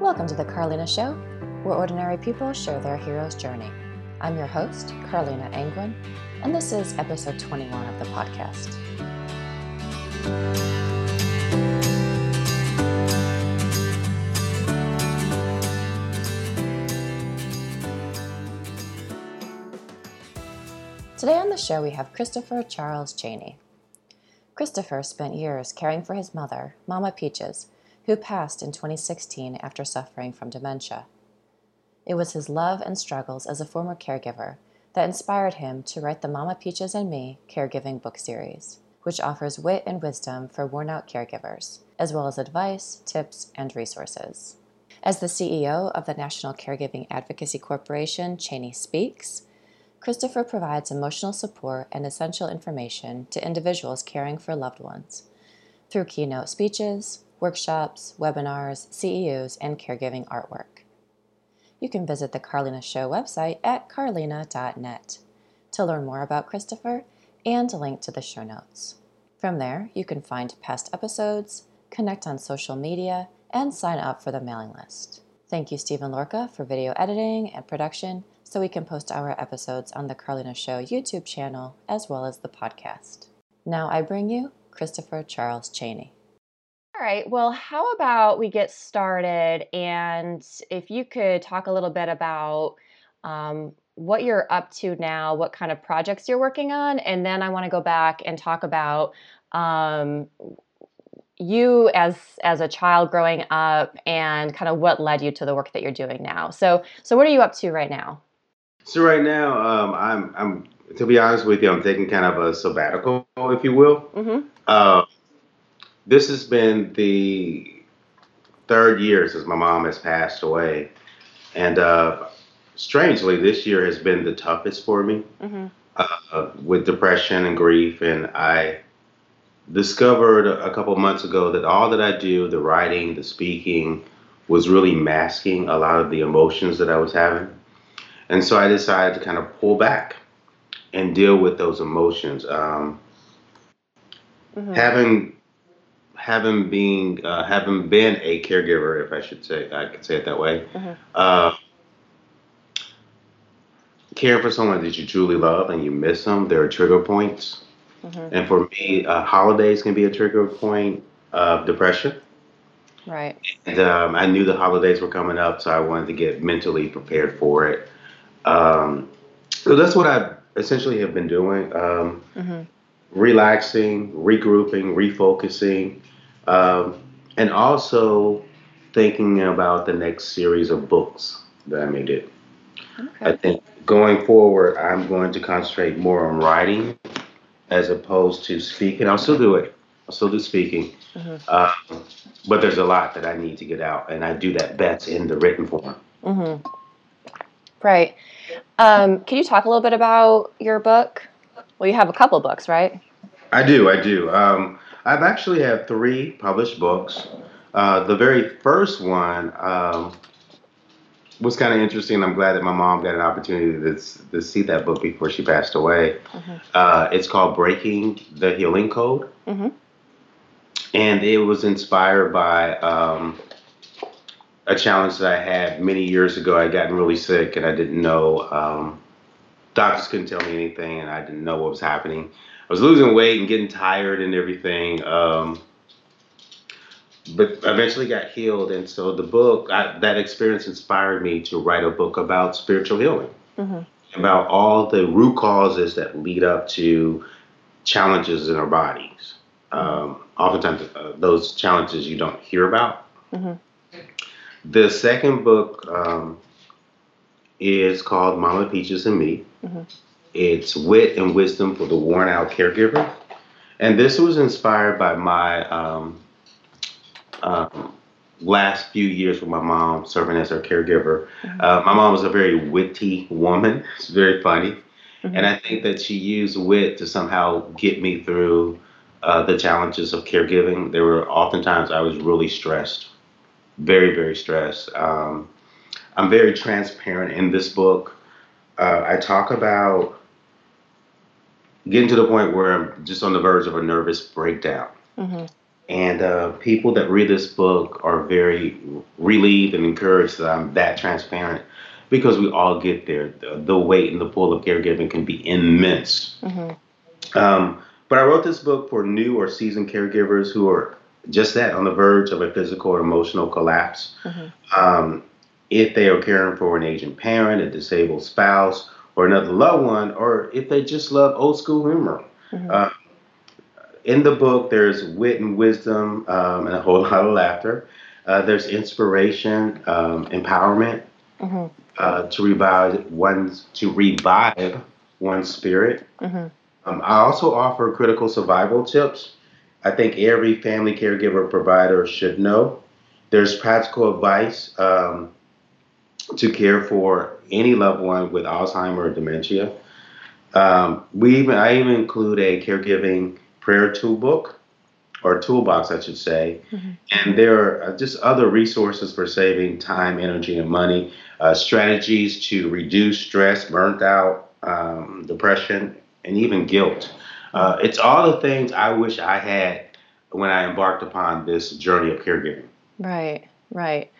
Welcome to the Carlina Show, where ordinary people share their hero's journey. I'm your host, Carlina Angwin, and this is episode 21 of the podcast. Today on the show, we have Christopher Charles Chaney. Christopher spent years caring for his mother, Mama Peaches, who passed in 2016 after suffering from dementia. It was his love and struggles as a former caregiver that inspired him to write the Mama Peaches and Me caregiving book series, which offers wit and wisdom for worn out caregivers, as well as advice, tips, and resources. As the CEO of the National Caregiving Advocacy Corporation, Chaney Speaks, Christopher provides emotional support and essential information to individuals caring for loved ones through keynote speeches, workshops, webinars, CEUs, and caregiving artwork. You can visit the Carlina Show website at carlina.net to learn more about Christopher and link to the show notes. From there, you can find past episodes, connect on social media, and sign up for the mailing list. Thank you, Stephen Lorca, for video editing and production so we can post our episodes on the Carlina Show YouTube channel as well as the podcast. Now I bring you Christopher Charles Chaney. All right. Well, how about we get started? And if you could talk a little bit about um, what you're up to now, what kind of projects you're working on, and then I want to go back and talk about um, you as as a child growing up and kind of what led you to the work that you're doing now. So, so what are you up to right now? So right now, um, I'm I'm to be honest with you, I'm taking kind of a sabbatical, if you will. Mm-hmm. Uh, this has been the third year since my mom has passed away, and uh, strangely, this year has been the toughest for me Mm-hmm. uh, with depression and grief. And I discovered a couple months ago that all that I do, the writing, the speaking, was really masking a lot of the emotions that I was having. And so I decided to kind of pull back and deal with those emotions. Um, Mm-hmm. having having being uh, having been a caregiver, if I should say, I could say it that way. Mhm. Uh, caring for someone that you truly love and you miss them, there are trigger points. Mm-hmm. And for me, uh, holidays can be a trigger point of depression. Right. And um, I knew the holidays were coming up, so I wanted to get mentally prepared for it. Um, so that's what I essentially have been doing. Um, Mm-hmm. relaxing, regrouping, refocusing, um, and also thinking about the next series of books that I may do. I think going forward, I'm going to concentrate more on writing as opposed to speaking. I'll still do it. I'll still do speaking, Mm-hmm. um, but there's a lot that I need to get out, and I do that best in the written form. Mm-hmm. Right. Um, can you talk a little bit about your book? Well, you have a couple books, right? I do, I do. Um, I've actually had three published books. Uh, the very first one um, was kind of interesting. I'm glad that my mom got an opportunity to, to see that book before she passed away. Mhm. Uh, it's called Breaking the Healing Code, Mm-hmm. and it was inspired by um, a challenge that I had many years ago. I'd gotten really sick, and I didn't know. Um, doctors couldn't tell me anything, and I didn't know what was happening. I was losing weight and getting tired and everything. Um, but eventually got healed, and so the book, I, that experience inspired me to write a book about spiritual healing, Mm-hmm. about all the root causes that lead up to challenges in our bodies. Um, oftentimes, uh, those challenges you don't hear about. Mhm. The second book um, is called Mama Peaches and Me. Mhm. It's wit and wisdom for the worn out caregiver. And this was inspired by my um, um, last few years with my mom serving as her caregiver. Mhm. Uh, my mom was a very witty woman. It's very funny. Mhm. And I think that she used wit to somehow get me through uh, the challenges of caregiving. There were oftentimes I was really stressed, very, very stressed. Um, I'm very transparent in this book. Uh, I talk about getting to the point where I'm just on the verge of a nervous breakdown. Mm-hmm. And uh, people that read this book are very relieved and encouraged that I'm that transparent because we all get there. The, the weight and the pull of caregiving can be immense. Mm-hmm. Um, but I wrote this book for new or seasoned caregivers who are just that on the verge of a physical or emotional collapse. Mm-hmm. Um, if they are caring for an aging parent, a disabled spouse, or another loved one, or if they just love old school humor. Mm-hmm. Uh, in the book, there's wit and wisdom um, and a whole lot of laughter. Uh, there's inspiration, um, empowerment mm-hmm. uh, to revive one's to revive one's spirit. Mm-hmm. Um, I also offer critical survival tips. I think every family caregiver provider should know. There's practical advice um, to care for any loved one with Alzheimer or dementia. Um, we even I even include a caregiving prayer toolbook or toolbox, I should say. Mm-hmm. And there are just other resources for saving time, energy, and money. Uh, strategies to reduce stress, burnt out, um, depression, and even guilt. Uh, it's all the things I wish I had when I embarked upon this journey of caregiving. Right, right.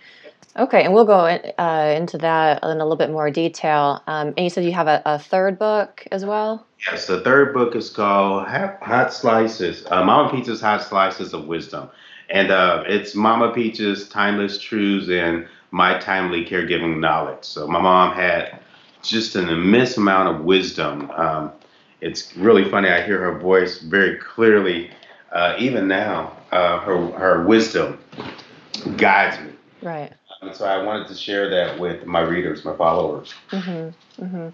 Okay, and we'll go in, uh, into that in a little bit more detail. Um, and you said you have a, a, third book as well? Yes, the third book is called Hot Slices, uh, Mama Peach's Hot Slices of Wisdom. And uh, it's Mama Peach's timeless truths and my timely caregiving knowledge. So my mom had just an immense amount of wisdom. Um, it's really funny. I hear her voice very clearly, uh, even now. Uh, her her wisdom guides me. Right. And so I wanted to share that with my readers, my followers. Mm-hmm. Mm-hmm.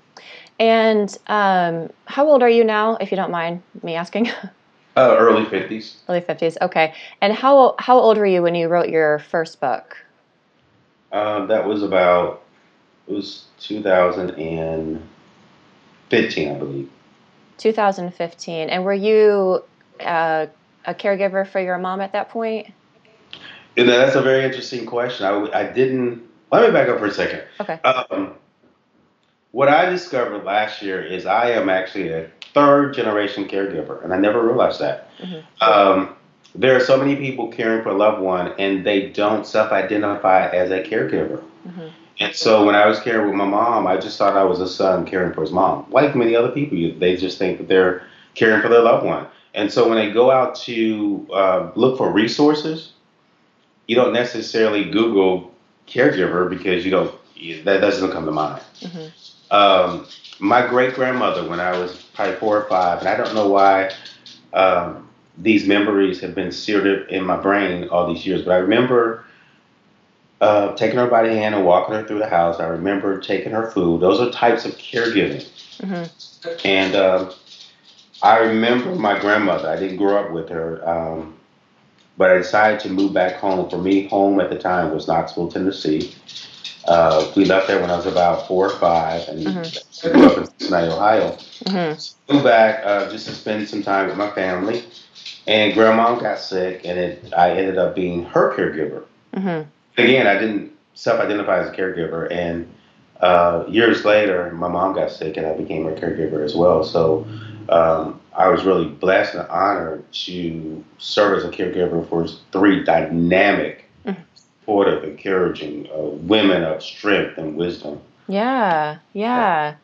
And um, how old are you now, if you don't mind me asking? Uh, early fifties. Early fifties. Okay. And how how old were you when you wrote your first book? Um, that was about it was 2015, I believe. 2015. And were you uh, a caregiver for your mom at that point? And that's a very interesting question. I, I didn't. Let me back up for a second. Okay. Um, what I discovered last year is I am actually a third generation caregiver, and I never realized that. Mm-hmm. Um, there are so many people caring for a loved one, and they don't self identify as a caregiver. Mm-hmm. And so when I was caring with my mom, I just thought I was a son caring for his mom. Like many other people, they just think that they're caring for their loved one. And so when they go out to uh, look for resources, you don't necessarily Google caregiver because you don't that doesn't come to mind. Mm-hmm. Um, my great grandmother, when I was probably four or five, and I don't know why um, these memories have been seared in my brain all these years, but I remember uh, taking her by the hand and walking her through the house. I remember taking her food. Those are types of caregiving. Mm-hmm. And uh, I remember my grandmother. I didn't grow up with her. Um, but I decided to move back home. For me, home at the time was Knoxville, Tennessee. Uh, we left there when I was about four or five, and mm-hmm. Grew up in Cincinnati, Ohio. Mm-hmm. So moved back uh, just to spend some time with my family. And grandma got sick, and it, I ended up being her caregiver. Mm-hmm. Again, I didn't self-identify as a caregiver, and uh, years later, my mom got sick, and I became her caregiver as well. So um, I was really blessed and honored to serve as a caregiver for three dynamic, mm-hmm. supportive, encouraging uh, women of strength and wisdom. Yeah, yeah.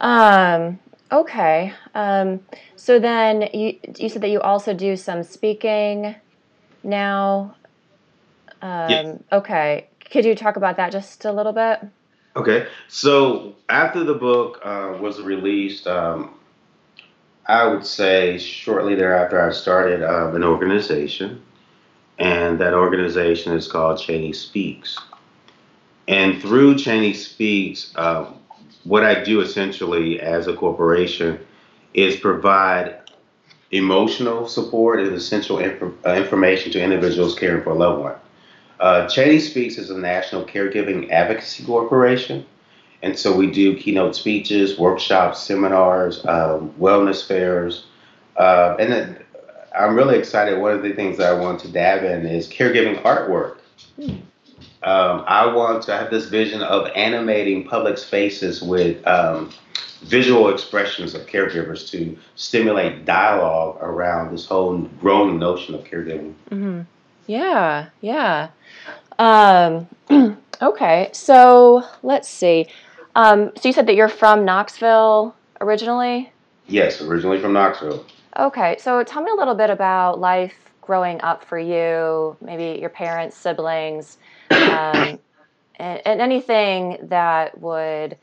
Um, okay. Um, so then you you said that you also do some speaking now. Um, yes. Okay. Could you talk about that just a little bit? Okay. So after the book uh, was released, um, I would say shortly thereafter, I started um, an organization, and that organization is called Chaney Speaks. And through Chaney Speaks, uh, what I do essentially as a corporation is provide emotional support and essential inf- uh, information to individuals caring for a loved one. Uh, Chaney Speaks is a national caregiving advocacy corporation and so we do keynote speeches, workshops, seminars, um, wellness fairs. Uh, and then I'm really excited. One of the things that I want to dab in is caregiving artwork. Um, I want to have this vision of animating public spaces with um, visual expressions of caregivers to stimulate dialogue around this whole growing notion of caregiving. Mm-hmm. Yeah, yeah. Um, okay, so let's see. Um, so you said that you're from Knoxville originally? Yes, originally from Knoxville. Okay, so tell me a little bit about life growing up for you, maybe your parents, siblings, um, and, and, anything that would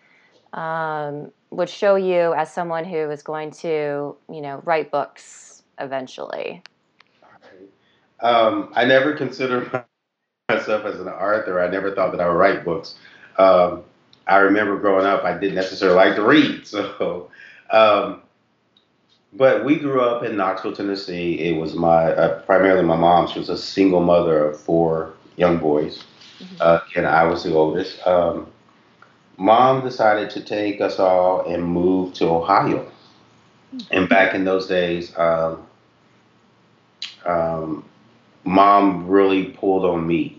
um, would show you as someone who is going to, you know, write books eventually. Um, I never considered myself as an author. I never thought that I would write books. Um, I remember growing up, I didn't necessarily like to read. So, um, but we grew up in Knoxville, Tennessee. It was my uh, primarily my mom. She was a single mother of four young boys, mm-hmm. uh, and I was the oldest. Um, mom decided to take us all and move to Ohio. Mm-hmm. And back in those days, um, um, mom really pulled on me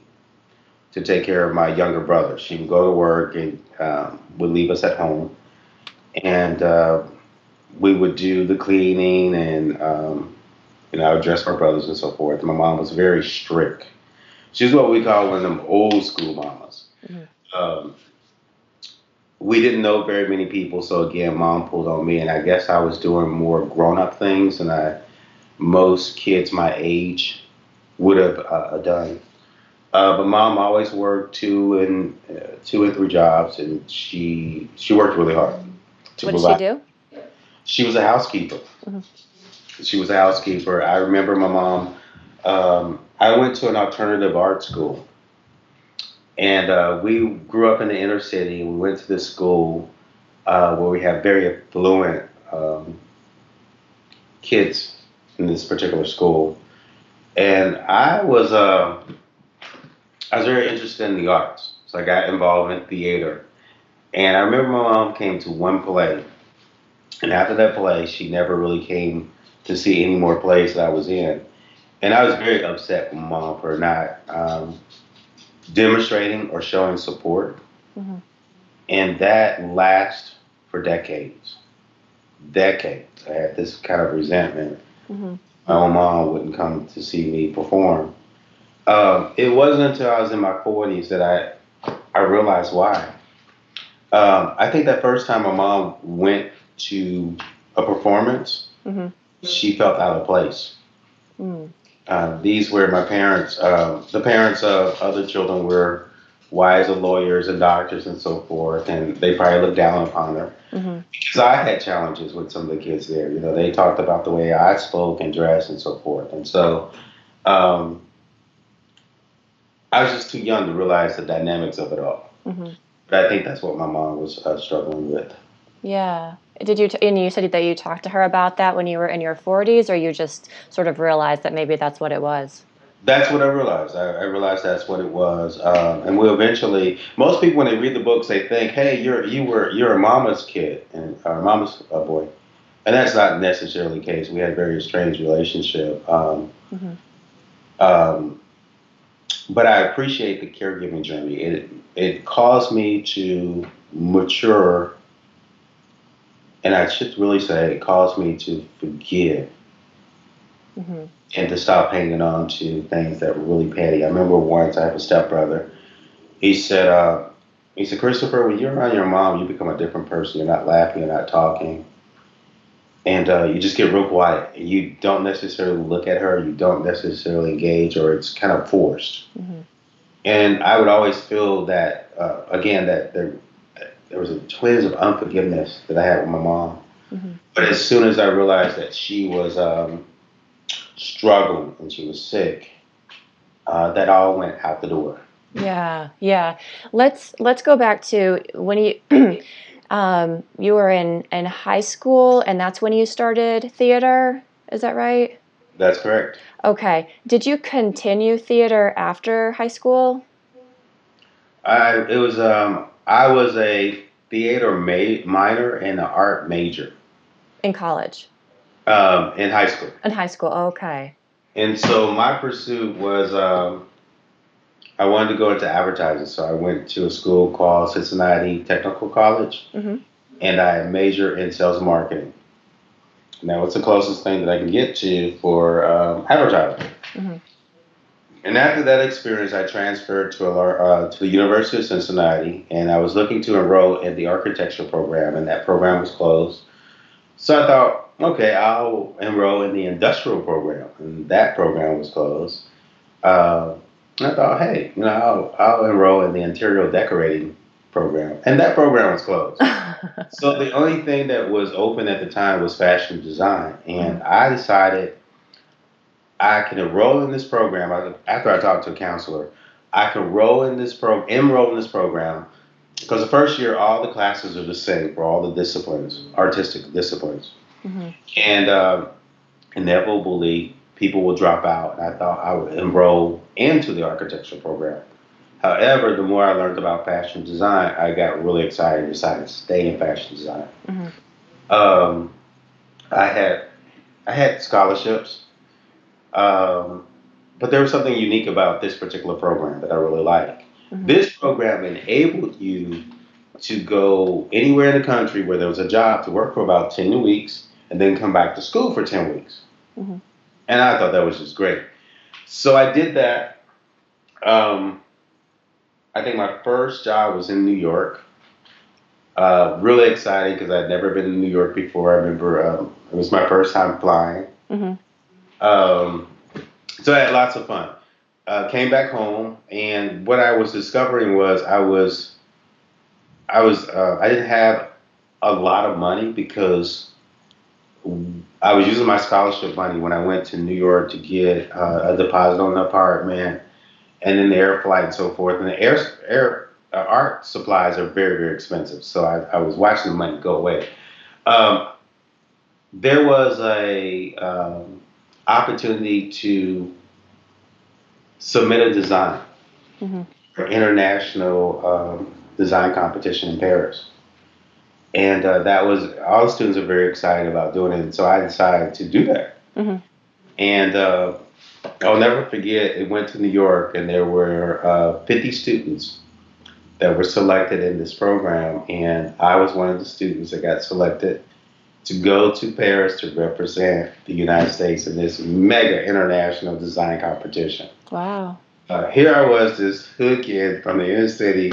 to take care of my younger brother. She would go to work and um, would leave us at home, and uh, we would do the cleaning and um, you know I would dress my brothers and so forth. My mom was very strict. She's what we call one of them old school mamas. Mm-hmm. Um, we didn't know very many people, so again, mom pulled on me, and I guess I was doing more grown up things than I most kids my age would have uh, done. Uh, but mom always worked two and uh, two and three jobs, and she she worked really hard. what did she do? She was a housekeeper. Mm-hmm. She was a housekeeper. I remember my mom. Um, I went to an alternative art school, and uh, we grew up in the inner city. We went to this school uh, where we have very affluent um, kids in this particular school and I was uh, I was very interested in the arts, so I got involved in theater. And I remember my mom came to one play, and after that play, she never really came to see any more plays that I was in. And I was very upset with my mom for not um, demonstrating or showing support. Mm-hmm. And that lasted for decades. Decades. I had this kind of resentment. Mm-hmm my own mom wouldn't come to see me perform. Um, it wasn't until I was in my 40s that I I realized why. Um, I think that first time my mom went to a performance, mm-hmm. she felt out of place. Mm. Uh, these were my parents. Uh, the parents of other children were wives of lawyers and doctors and so forth, and they probably looked down upon her. Mm-hmm. Because I had challenges with some of the kids there. You know, they talked about the way I spoke and dressed and so forth. And so um, I was just too young to realize the dynamics of it all. Mm-hmm. But I think that's what my mom was uh, struggling with. Yeah. Did you, t- and you said that you talked to her about that when you were in your 40s, or you just sort of realized that maybe that's what it was? That's what I realized. I, I realized that's what it was, um, and we eventually. Most people, when they read the books, they think, "Hey, you're you were you're a mama's kid and or mama's uh, boy," and that's not necessarily the case. We had a very strange relationship. Um, mm-hmm. um, but I appreciate the caregiving journey. It it caused me to mature, and I should really say it caused me to forgive. Mm-hmm and to stop hanging on to things that were really petty. I remember once I have a stepbrother. He said, uh, he said, Christopher, when you're around your mom, you become a different person. You're not laughing, you're not talking, and uh, you just get real quiet. You don't necessarily look at her, you don't necessarily engage, or it's kind of forced. Mm-hmm. And I would always feel that, uh, again, that there, there was a twinge of unforgiveness that I had with my mom. Mm-hmm. But as soon as I realized that she was um, struggling and she was sick, uh, that all went out the door. Yeah, yeah. Let's let's go back to when you um, you were in in high school, and that's when you started theater. Is that right? That's correct. Okay. Did you continue theater after high school? I it was um I was a theater ma- minor and an art major. In college. Um, in high school. In high school, okay. And so my pursuit was um, I wanted to go into advertising, so I went to a school called Cincinnati Technical College, Mhm. and I majored in sales marketing. Now, it's the closest thing that I can get to for um, advertising. Mhm. And after that experience, I transferred to a uh, to the University of Cincinnati, and I was looking to enroll in the architecture program, and that program was closed. So I thought, okay, I'll enroll in the industrial program, and that program was closed. Uh, I thought, hey, you know, I'll, I'll enroll in the interior decorating program, and that program was closed. so the only thing that was open at the time was fashion design, and I decided I can enroll in this program. After I talked to a counselor, I can enroll in this pro, enroll in this program because the first year all the classes are the same for all the disciplines, artistic disciplines, Mhm. and um, inevitably people will drop out. And I thought I would enroll into the architecture program. However, the more I learned about fashion design, I got really excited and decided to stay in fashion design. Mhm. Um, I had I had scholarships, um, but there was something unique about this particular program that I really like. Mhm. This program enabled you to go anywhere in the country where there was a job to work for about 10 weeks and then come back to school for 10 weeks. Mhm. And I thought that was just great. So I did that. Um, I think my first job was in New York. Uh, really exciting because I'd never been in New York before. I remember um, it was my first time flying. Mhm. Um, so I had lots of fun. Uh, came back home, and what I was discovering was I was, I was, uh, I didn't have a lot of money because I was using my scholarship money when I went to New York to get uh, a deposit on an apartment, and then the air flight and so forth. And the air air uh, art supplies are very very expensive, so I, I was watching the money go away. Um, there was a um, opportunity to submit a design Mhm. for international um, design competition in Paris. And uh, that was all the students are very excited about doing it, and so I decided to do that. Mhm. And uh, I'll never forget. It went to New York, and there were uh, 50 students that were selected in this program, and I was one of the students that got selected to go to Paris to represent the United States in this mega international design competition. Wow. Uh, here I was, this hood kid from the inner city,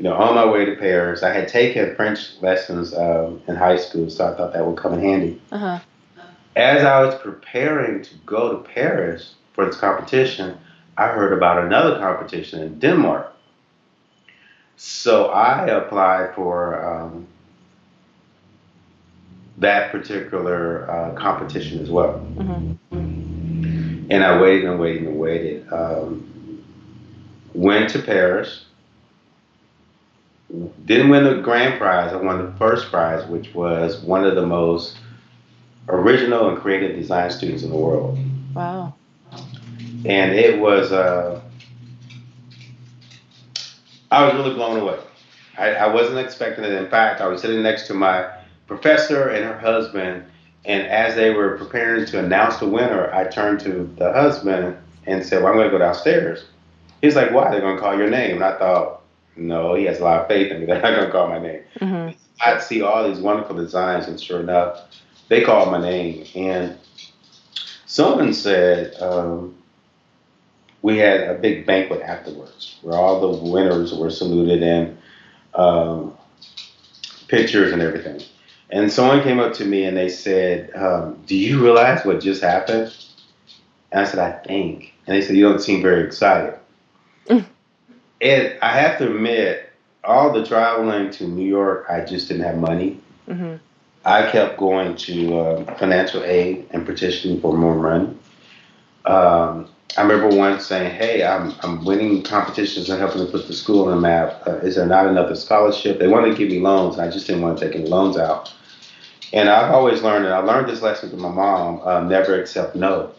you know, on my way to Paris. I had taken French lessons um, in high school, so I thought that would come in handy. Uh huh. As I was preparing to go to Paris for this competition, I heard about another competition in Denmark. So I applied for um, that particular uh, competition as well. Mhm. And I waited and waited and waited. Um, went to Paris. Didn't win the grand prize. I won the first prize, which was one of the most original and creative design students in the world. Wow. And it was, uh, I was really blown away. I, I wasn't expecting it. In fact, I was sitting next to my professor and her husband, and as they were preparing to announce the winner, I turned to the husband and said, Well, I'm going to go downstairs. He's like, Why? They're going to call your name. And I thought, No, he has a lot of faith in me. They're not going to call my name. Mhm. I'd see all these wonderful designs, and sure enough, they called my name. And someone said um, we had a big banquet afterwards where all the winners were saluted and um, pictures and everything. And someone came up to me and they said, um, "Do you realize what just happened?" And I said, "I think." And they said, "You don't seem very excited." And I have to admit, all the traveling to New York, I just didn't have money. Mhm. I kept going to uh, financial aid and petitioning for more money. Um, I remember once saying, "Hey, I'm I'm winning competitions and helping to put the school on the map. Uh, is there not another scholarship?" They wanted to give me loans, and I just didn't want to take any loans out. And I've always learned, and I learned this lesson from my mom: uh, never accept no.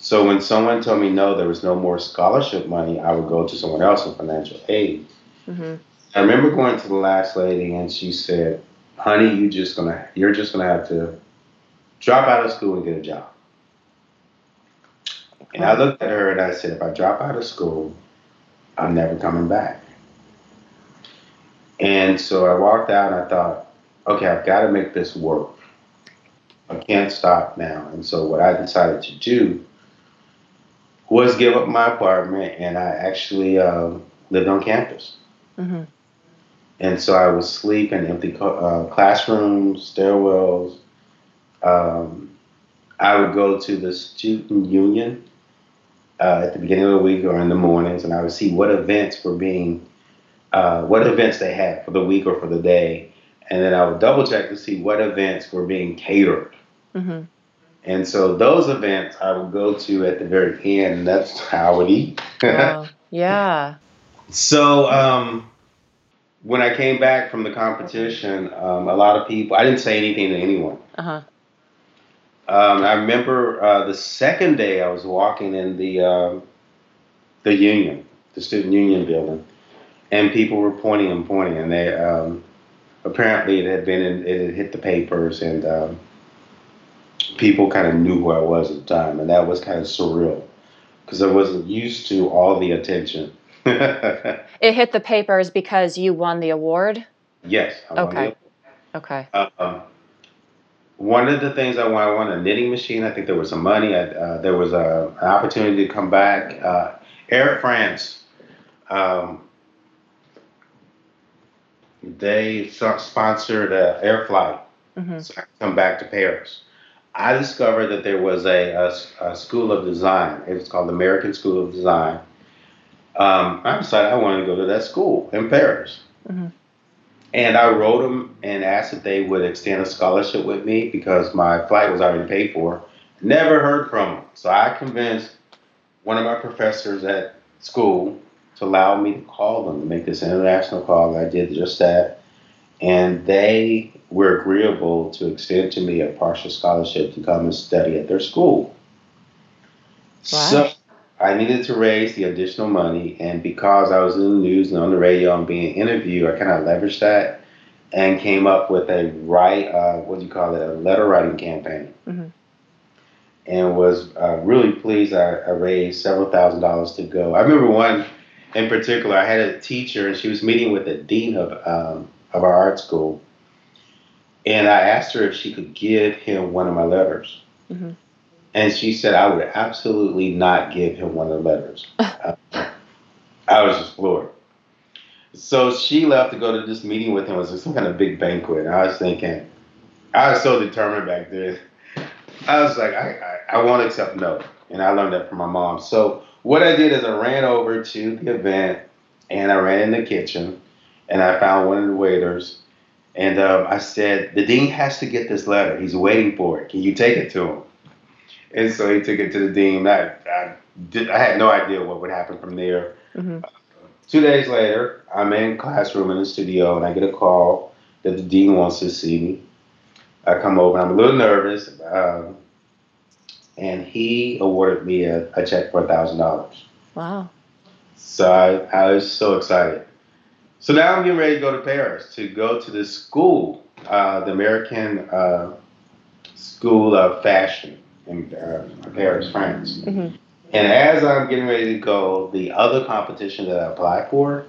So when someone told me no, there was no more scholarship money, I would go to someone else for financial aid. Mhm. I remember going to the last lady and she said, "Honey, you just gonna you're just gonna have to drop out of school and get a job." And I looked at her and I said, "If I drop out of school, I'm never coming back. And so I walked out and I thought, okay, I've got to make this work. I can't stop now. And so what I decided to do was give up my apartment and I actually uh, lived on campus. Mm-hmm. And so I would sleep in empty uh, classrooms, stairwells. Um, I would go to the student union uh, at the beginning of the week or in the mornings, and I would see what events were being, uh, what events they had for the week or for the day, and then I would double check to see what events were being catered. Mm-hmm. And so those events I would go to at the very end, and that's how I would eat. wow. Yeah. So um, when I came back from the competition, um, a lot of people, I didn't say anything to anyone. Uh huh. Um, I remember uh, the second day I was walking in the uh, the union, the student union building, and people were pointing and pointing, and they um, apparently it had been in, it had hit the papers, and um, people kind of knew who I was at the time, and that was kind of surreal because I wasn't used to all the attention. it hit the papers because you won the award. Yes. okay. Okay. Um, one of the things I won, I won a knitting machine. I think there was some money. I, uh, there was a, an opportunity to come back. Uh, Air France, um, they sponsored an air flight, mm-hmm. so I come back to Paris. I discovered that there was a, a, a school of design. It was called the American School of Design. Um, I decided I wanted to go to that school in Paris. Mm-hmm. And I wrote them and asked if they would extend a scholarship with me because my flight was already paid for. Never heard from them. So I convinced one of my professors at school to allow me to call them to make this international call. I did just that. And they were agreeable to extend to me a partial scholarship to come and study at their school. Wow. So I needed to raise the additional money, and because I was in the news and on the radio and being interviewed, I kind of leveraged that and came up with a write, uh, what do you call it, a letter writing campaign. Mm-hmm. And was uh, really pleased. I, I raised several thousand dollars to go. I remember one in particular. I had a teacher, and she was meeting with the dean of um, of our art school, and I asked her if she could give him one of my letters. Mm-hmm. And she said, I would absolutely not give him one of the letters. uh, I was just floored. So she left to go to this meeting with him. It was some kind of big banquet. And I was thinking, I was so determined back then. I was like, I, I, I won't accept no. And I learned that from my mom. So what I did is I ran over to the event and I ran in the kitchen and I found one of the waiters. And um, I said, the dean has to get this letter. He's waiting for it. Can you take it to him? And so he took it to the dean. I, I, did, I had no idea what would happen from there. Mm-hmm. Two days later, I'm in classroom in the studio, and I get a call that the dean wants to see me. I come over, and I'm a little nervous, um, and he awarded me a, a check for a thousand dollars. Wow! So I, I was so excited. So now I'm getting ready to go to Paris to go to this school, uh, the American uh, School of Fashion in uh, Paris, France. Mm-hmm. And as I'm getting ready to go, the other competition that I applied for,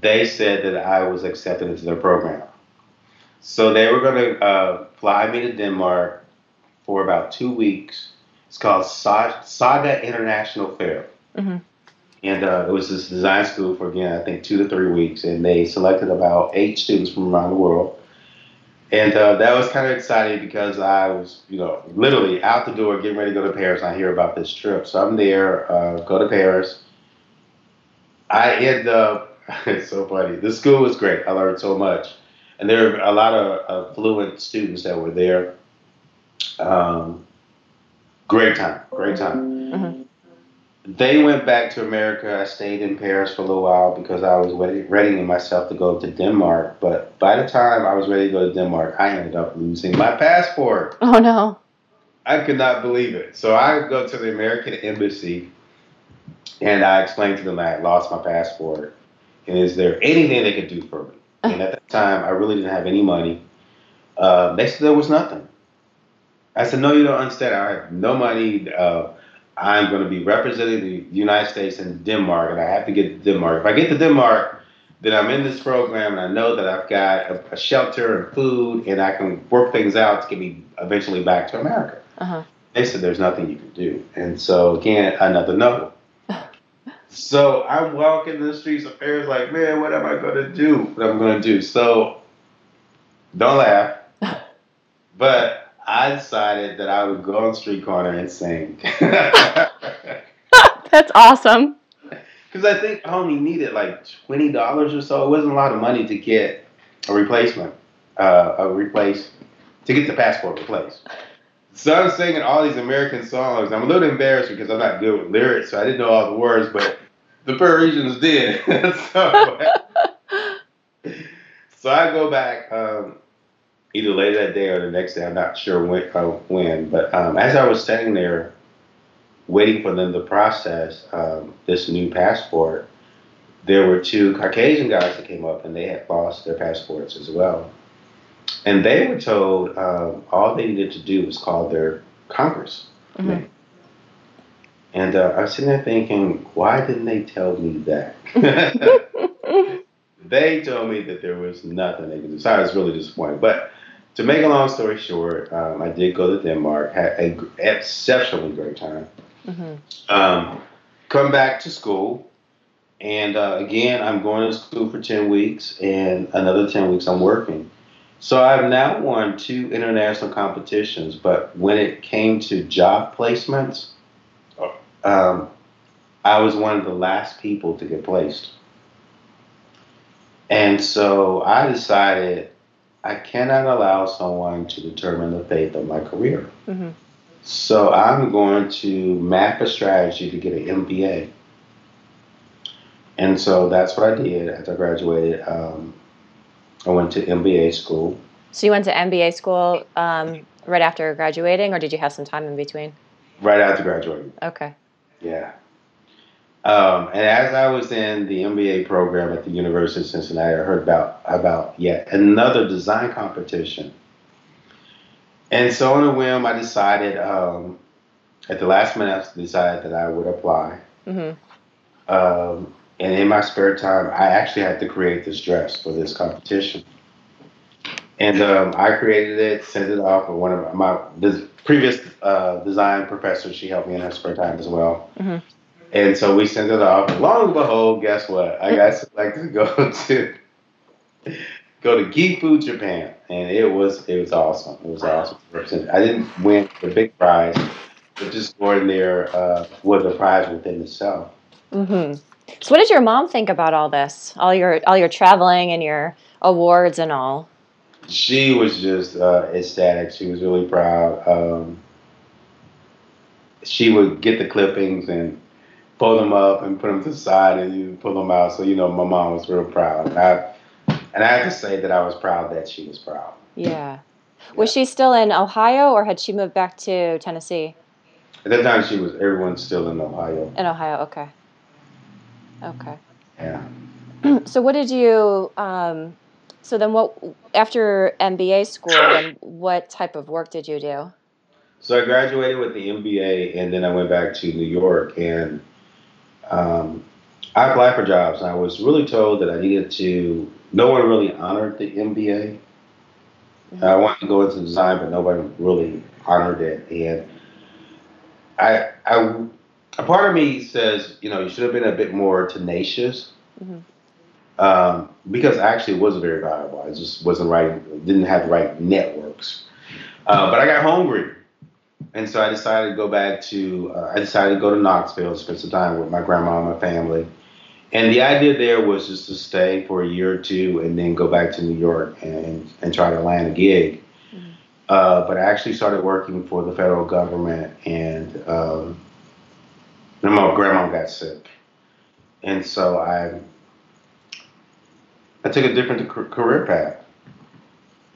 they said that I was accepted into their program. So they were going to uh, fly me to Denmark for about two weeks. It's called Saga International Fair. Mm-hmm. And uh, it was this design school for, again, I think two to three weeks. And they selected about eight students from around the world. And uh, that was kind of exciting because I was, you know, literally out the door getting ready to go to Paris. And I hear about this trip. So I'm there, uh, go to Paris. I end up, it's so funny. The school was great. I learned so much. And there were a lot of uh, fluent students that were there. Um, great time, great time. Mm-hmm. They went back to America. I stayed in Paris for a little while because I was ready, readying myself to go to Denmark. But by the time I was ready to go to Denmark, I ended up losing my passport. Oh no! I could not believe it. So I go to the American embassy, and I explained to them I had lost my passport, and is there anything they could do for me? And at that time, I really didn't have any money. Uh, they said there was nothing. I said, no, you don't understand. I have no money. Uh, I'm going to be representing the United States in Denmark, and I have to get to Denmark. If I get to Denmark, then I'm in this program, and I know that I've got a, a shelter and food, and I can work things out to get me eventually back to America. Uh-huh. They said there's nothing you can do, and so again, another no. so I'm walking the streets of Paris, like, man, what am I going to do? What am I going to do? So don't laugh, but I decided that I would go on the street corner and sing. That's awesome. Because I think I only needed like twenty dollars or so. It wasn't a lot of money to get a replacement, uh, a replace, to get the passport replaced. So I'm singing all these American songs. I'm a little embarrassed because I'm not good with lyrics, so I didn't know all the words, but the Parisians did. so, so I go back. Um, either later that day or the next day. I'm not sure when. Uh, when but um, as I was sitting there waiting for them to process um, this new passport, there were two Caucasian guys that came up and they had lost their passports as well. And they were told um, all they needed to do was call their Congress. Mhm. And uh, I was sitting there thinking, why didn't they tell me that? they told me that there was nothing they could do. So I was really disappointed. But to make a long story short, um, I did go to Denmark, had an exceptionally great time. Mhm. Um, come back to school, and uh, again, I'm going to school for 10 weeks, and another 10 weeks I'm working. So I've now won two international competitions, but when it came to job placements, um, I was one of the last people to get placed. And so I decided I cannot allow someone to determine the fate of my career. Mhm. So I'm going to map a strategy to get an MBA. And so that's what I did after I graduated. Um, I went to MBA school. So you went to MBA school um, right after graduating, or did you have some time in between? right after graduating. Okay. Yeah. Um, and as I was in the MBA program at the University of Cincinnati, I heard about about yet another design competition. And so on a whim, I decided um, at the last minute, I decided that I would apply. hmm Um, and in my spare time, I actually had to create this dress for this competition. And um, I created it, sent it off. And one of my des- previous uh, design professors, she helped me in her spare time as well. Mhm. And so we sent it off. And lo and behold, guess what? I got selected to go to go to Gifu, Japan, and it was it was awesome. It was awesome. I didn't win the big prize, but just going there uh, was a prize within itself. Mm-hmm. So what did your mom think about all this? All your all your traveling and your awards and all. she was just uh, ecstatic. She was really proud. Um, she would get the clippings and pull them up and put them to the side and you pull them out. So you know, my mom was real proud. And I, and I have to say that I was proud that she was proud. Yeah. Was she still in Ohio, or had she moved back to Tennessee? At that time, she was everyone's still in Ohio. In Ohio. Okay. Okay. Yeah. So what did you? Um, so then, what after MBA school? Then what type of work did you do? So I graduated with the MBA, and then I went back to New York, and um, I applied for jobs. And I was really told that I needed to. No one really honored the MBA. I wanted to go into design, but nobody really honored it. And I, I, a part of me says, you know, you should have been a bit more tenacious. Mhm. Um, because actually it wasn't very valuable. I just wasn't right, didn't have the right networks. Uh, but I got hungry. And so I decided to go back to, uh, I decided to go to Knoxville, spend some time with my grandma and my family. And the idea there was just to stay for a year or two and then go back to New York and, and try to land a gig. Mhm. Uh, but I actually started working for the federal government and um, then my grandma got sick. And so I, I took a different career path.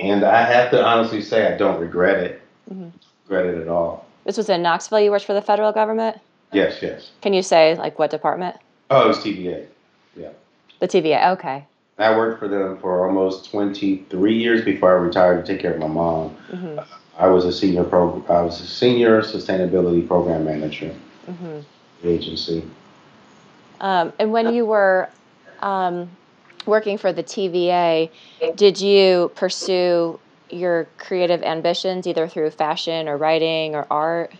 And I have to honestly say I don't regret it. Mhm. Regret it at all. This was in Knoxville. You worked for the federal government. Yes, yes. Can you say like what department? Oh, it was TVA. Yeah. The TVA. Okay. I worked for them for almost 23 years before I retired to take care of my mom. hmm I was a senior pro. I was a senior sustainability program manager. mm-hmm. agency. Um, and when you were um, working for the TVA, did you pursue your creative ambitions either through fashion or writing or art?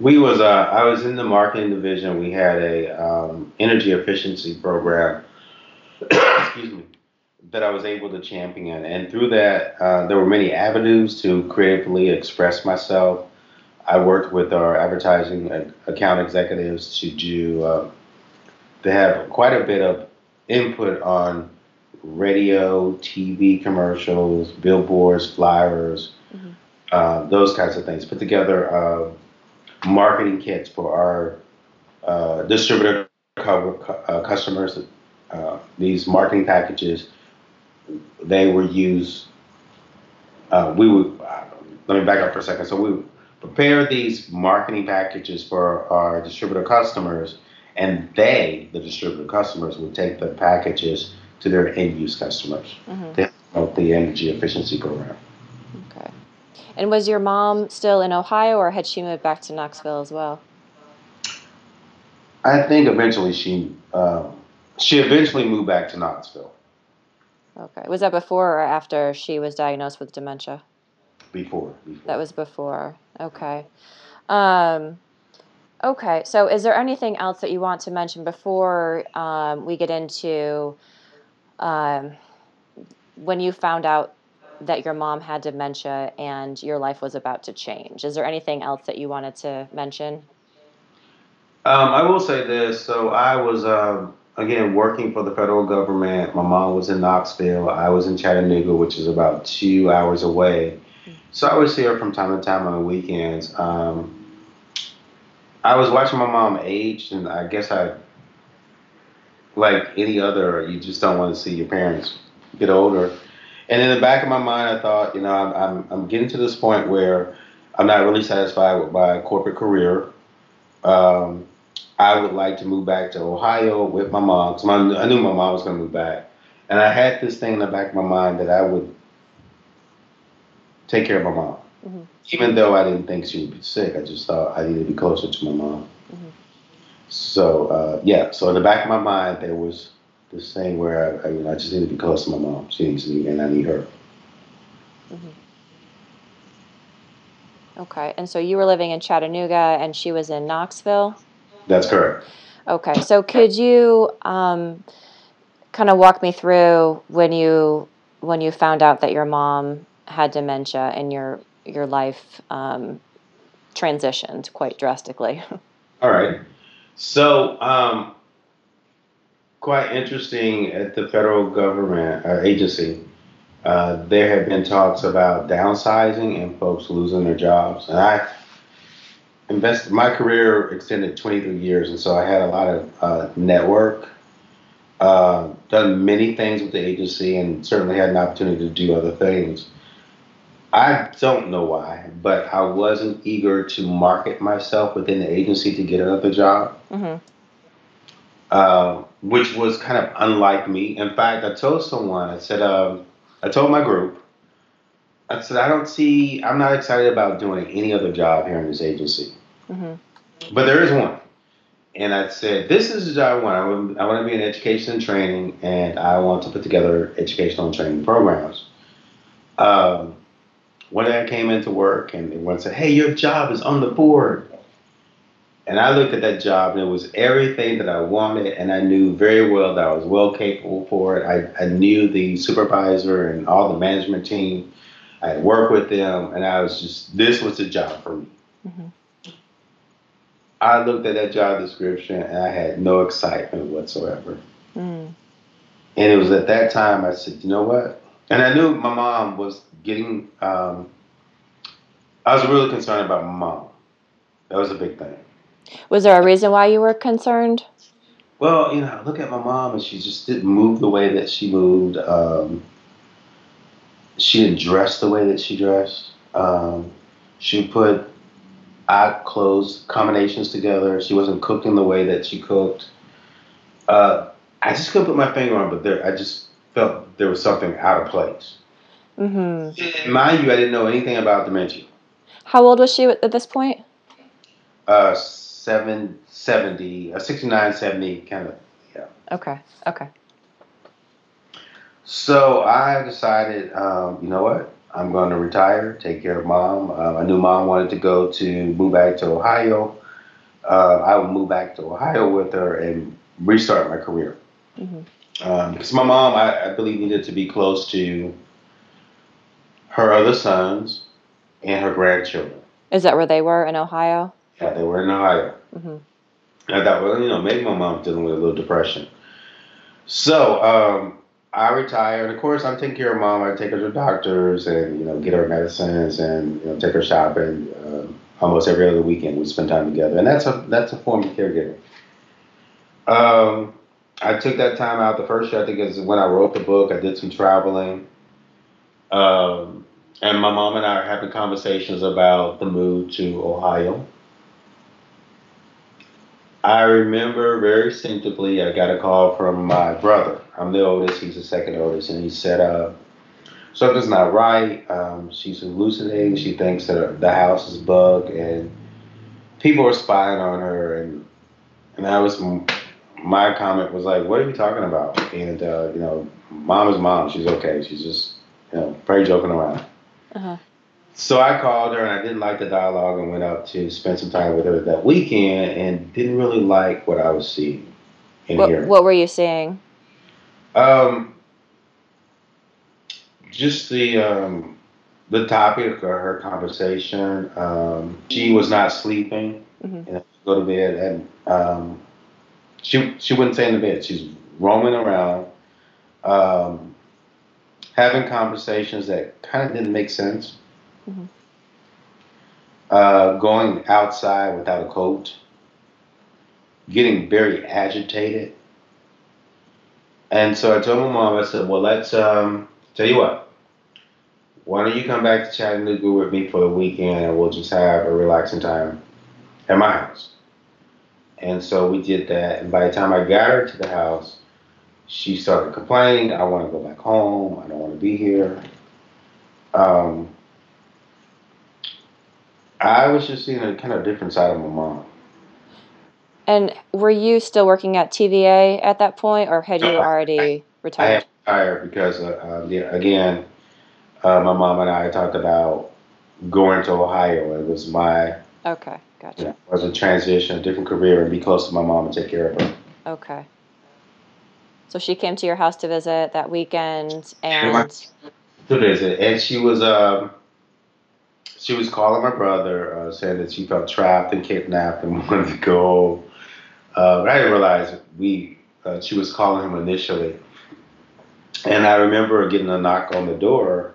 We was uh, I was in the marketing division. We had a um, energy efficiency program. excuse me. That I was able to champion, and through that, uh, there were many avenues to creatively express myself. I worked with our advertising account executives to do. Uh, they have quite a bit of input on radio, TV commercials, billboards, flyers, mm-hmm. uh, those kinds of things. Put together uh, marketing kits for our uh, distributor cover, uh, customers. Uh, these marketing packages, they were used. Uh, we would let me back up for a second. So we prepare these marketing packages for our distributor customers and they, the distributor customers, would take the packages to their end use customers mm-hmm. to help the energy efficiency program. Okay. And was your mom still in Ohio, or had she moved back to Knoxville as well? I think eventually she uh, she eventually moved back to Knoxville. Okay. Was that before or after she was diagnosed with dementia? Before. before. That was before. Okay. Um, Okay, so is there anything else that you want to mention before um, we get into um, when you found out that your mom had dementia and your life was about to change? Is there anything else that you wanted to mention? Um, I will say this. So I was, uh, again, working for the federal government. My mom was in Knoxville. I was in Chattanooga, which is about two hours away. So I would see her from time to time on the weekends. Um, I was watching my mom age, and I guess I, like any other, you just don't want to see your parents get older. And in the back of my mind, I thought, you know, I'm, I'm, I'm getting to this point where I'm not really satisfied with my corporate career. Um, I would like to move back to Ohio with my mom because I knew my mom was going to move back. And I had this thing in the back of my mind that I would take care of my mom. Mm-hmm. Even though I didn't think she would be sick, I just thought I needed to be closer to my mom. So uh, yeah, so in the back of my mind, there was this thing where I, I, you know, I just need to be close to my mom. She needs me, and I need her. Mm-hmm. Okay, and so you were living in Chattanooga, and she was in Knoxville. That's correct. Okay, so could you um, kind of walk me through when you when you found out that your mom had dementia and your your life um, transitioned quite drastically. All right. So, um, quite interesting at the federal government uh, agency. Uh, there have been talks about downsizing and folks losing their jobs. And I invested, my career extended 23 years, and so I had a lot of uh, network, uh, done many things with the agency, and certainly had an opportunity to do other things. I don't know why, but I wasn't eager to market myself within the agency to get another job, mm-hmm. uh, which was kind of unlike me. In fact, I told someone, I said, um, I told my group, I said, I don't see, I'm not excited about doing any other job here in this agency. Mm-hmm. But there is one. And I said, this is the job I want. I want, I want to be in education and training, and I want to put together educational and training programs. Um, one day I came into work and one said, Hey, your job is on the board. And I looked at that job and it was everything that I wanted. And I knew very well that I was well capable for it. I, I knew the supervisor and all the management team. I had worked with them and I was just, this was the job for me. Mm-hmm. I looked at that job description and I had no excitement whatsoever. Mm. And it was at that time I said, you know what? And I knew my mom was getting. Um, I was really concerned about my mom. That was a big thing. Was there a reason why you were concerned? Well, you know, I look at my mom, and she just didn't move the way that she moved. Um, she didn't dress the way that she dressed. Um, she put odd clothes combinations together. She wasn't cooking the way that she cooked. Uh, I just couldn't put my finger on, but there, I just felt there was something out of place. Mm-hmm. Mind you, I didn't know anything about dementia. How old was she at this point? Uh, seven, 70, a 69, 70 kind of, yeah. Okay. Okay. So I decided, um, you know what? I'm going to retire, take care of mom. Uh, I knew mom wanted to go to move back to Ohio. Uh, I would move back to Ohio with her and restart my career. hmm Um, because my mom, I, I believe, needed to be close to her other sons and her grandchildren. Is that where they were in Ohio? Yeah, they were in Ohio. hmm And I thought, well, you know, maybe my mom's dealing with a little depression. So um, I retired. Of course, I'm taking care of mom. I take her to doctors and you know get her medicines and you know take her shopping. Uh, almost every other weekend, we spend time together, and that's a that's a form of caregiving. Um, I took that time out. The first year, I think, is when I wrote the book. I did some traveling. Um, and my mom and I are having conversations about the move to Ohio. I remember very distinctively, I got a call from my brother. I'm the oldest, he's the second oldest, and he said, uh, Something's not right. Um, she's hallucinating. She thinks that the house is bugged, and people are spying on her. And and that was my comment was like, "What are you talking about?" And uh, you know, mom is mom. She's okay. She's just you know, probably joking around. Uh-huh. So I called her and I didn't like the dialogue and went out to spend some time with her that weekend and didn't really like what I was seeing and What hearing. What were you seeing? Um, just the um, the topic of her conversation. Um, she was not sleeping. Mhm. You know, go to bed and um, she she wouldn't stay in the bed. She's roaming around, um, having conversations that kind of didn't make sense. Mhm. Uh, going outside without a coat, getting very agitated. And so I told my mom, I said, well, let's um, tell you what. Why don't you come back to Chattanooga with me for the weekend and we'll just have a relaxing time at my house. And so we did that. And by the time I got her to the house, she started complaining. I want to go back home. I don't want to be here. Um, I was just seeing a kind of different side of my mom. And were you still working at TVA at that point, or had you I- already I retired? had tired because, uh, uh, again, uh, my mom and I talked about going to Ohio. It was my Okay, gotcha. you know, was a transition, a different career, and be close to my mom and take care of her. Okay. So she came to your house to visit that weekend, and to visit, and she was um, she was calling my brother, uh, saying that she felt trapped and kidnapped and wanted to go. Uh, I didn't realize we uh, she was calling him initially, and I remember getting a knock on the door,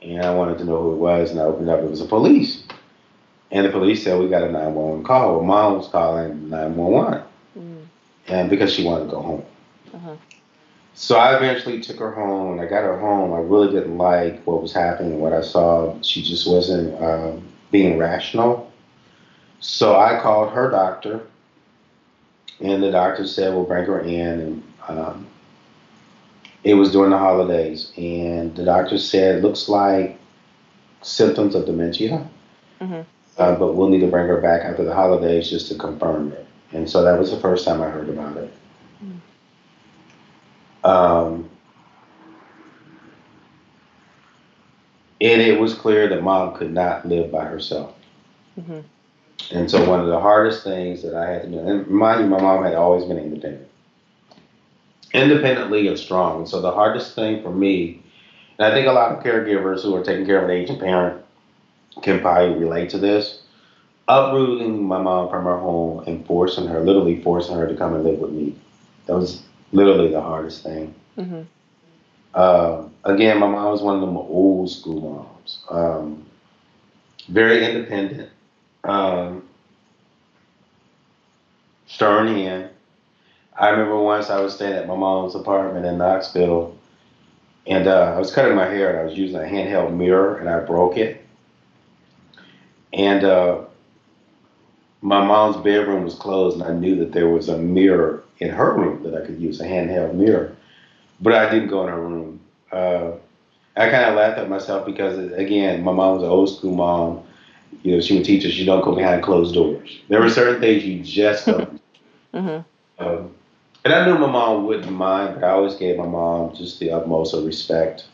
and I wanted to know who it was, and I opened up. It was the police, and the police said we got a nine one one call. Well, mom was calling nine one one, Mm, and because she wanted to go home. Uh-huh. So I eventually took her home. When I got her home, I really didn't like what was happening, and what I saw. She just wasn't um, being rational. So I called her doctor, and the doctor said, "We'll bring her in." And um, it was during the holidays, and the doctor said, "Looks like symptoms of dementia, Mhm. uh, but we'll need to bring her back after the holidays just to confirm it." And so that was the first time I heard about it. Um, and it was clear that mom could not live by herself. Mhm. And so one of the hardest things that I had to do, and mind you, my mom had always been independent, independently and strong. And so the hardest thing for me, and I think a lot of caregivers who are taking care of an aging parent can probably relate to this, uprooting my mom from her home and forcing her, literally forcing her to come and live with me. That was literally the hardest thing. Mhm. Um, again, my mom was one of them old school moms. Um, very independent. Um, stern in. I remember once I was staying at my mom's apartment in Knoxville, and uh, I was cutting my hair, and I was using a handheld mirror, and I broke it. And uh, my mom's bedroom was closed, and I knew that there was a mirror in her room that I could use, a handheld mirror. But I didn't go in her room. Uh, I kind of laughed at myself because, again, my mom was an old school mom. you know, she would teach us you don't go behind closed doors. There were certain things you just don't. Mm-hmm. Um, and I knew my mom wouldn't mind, but I always gave my mom just the utmost of respect,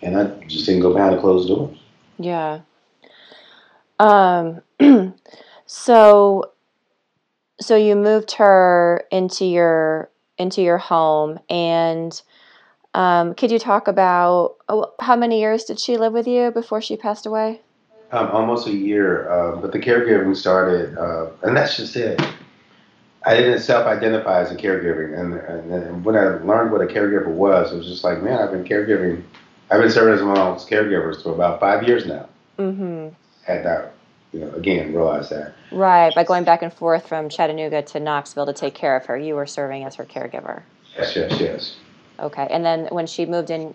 and I just didn't go behind closed doors. Yeah. Um. so. So you moved her into your into your home, and um, could you talk about oh, how many years did she live with you before she passed away? Um, almost a year, uh, but the caregiving started, uh, and that's just it. I didn't self-identify as a caregiver, and, and, and when I learned what a caregiver was, it was just like, man, I've been caregiving. I've been serving as one of my mom's caregivers for about five years now. Mm-hmm. Had that, you know, again, realize that. Right, by going back and forth from Chattanooga to Knoxville to take care of her, you were serving as her caregiver. Yes, yes, yes. Okay, and then when she moved in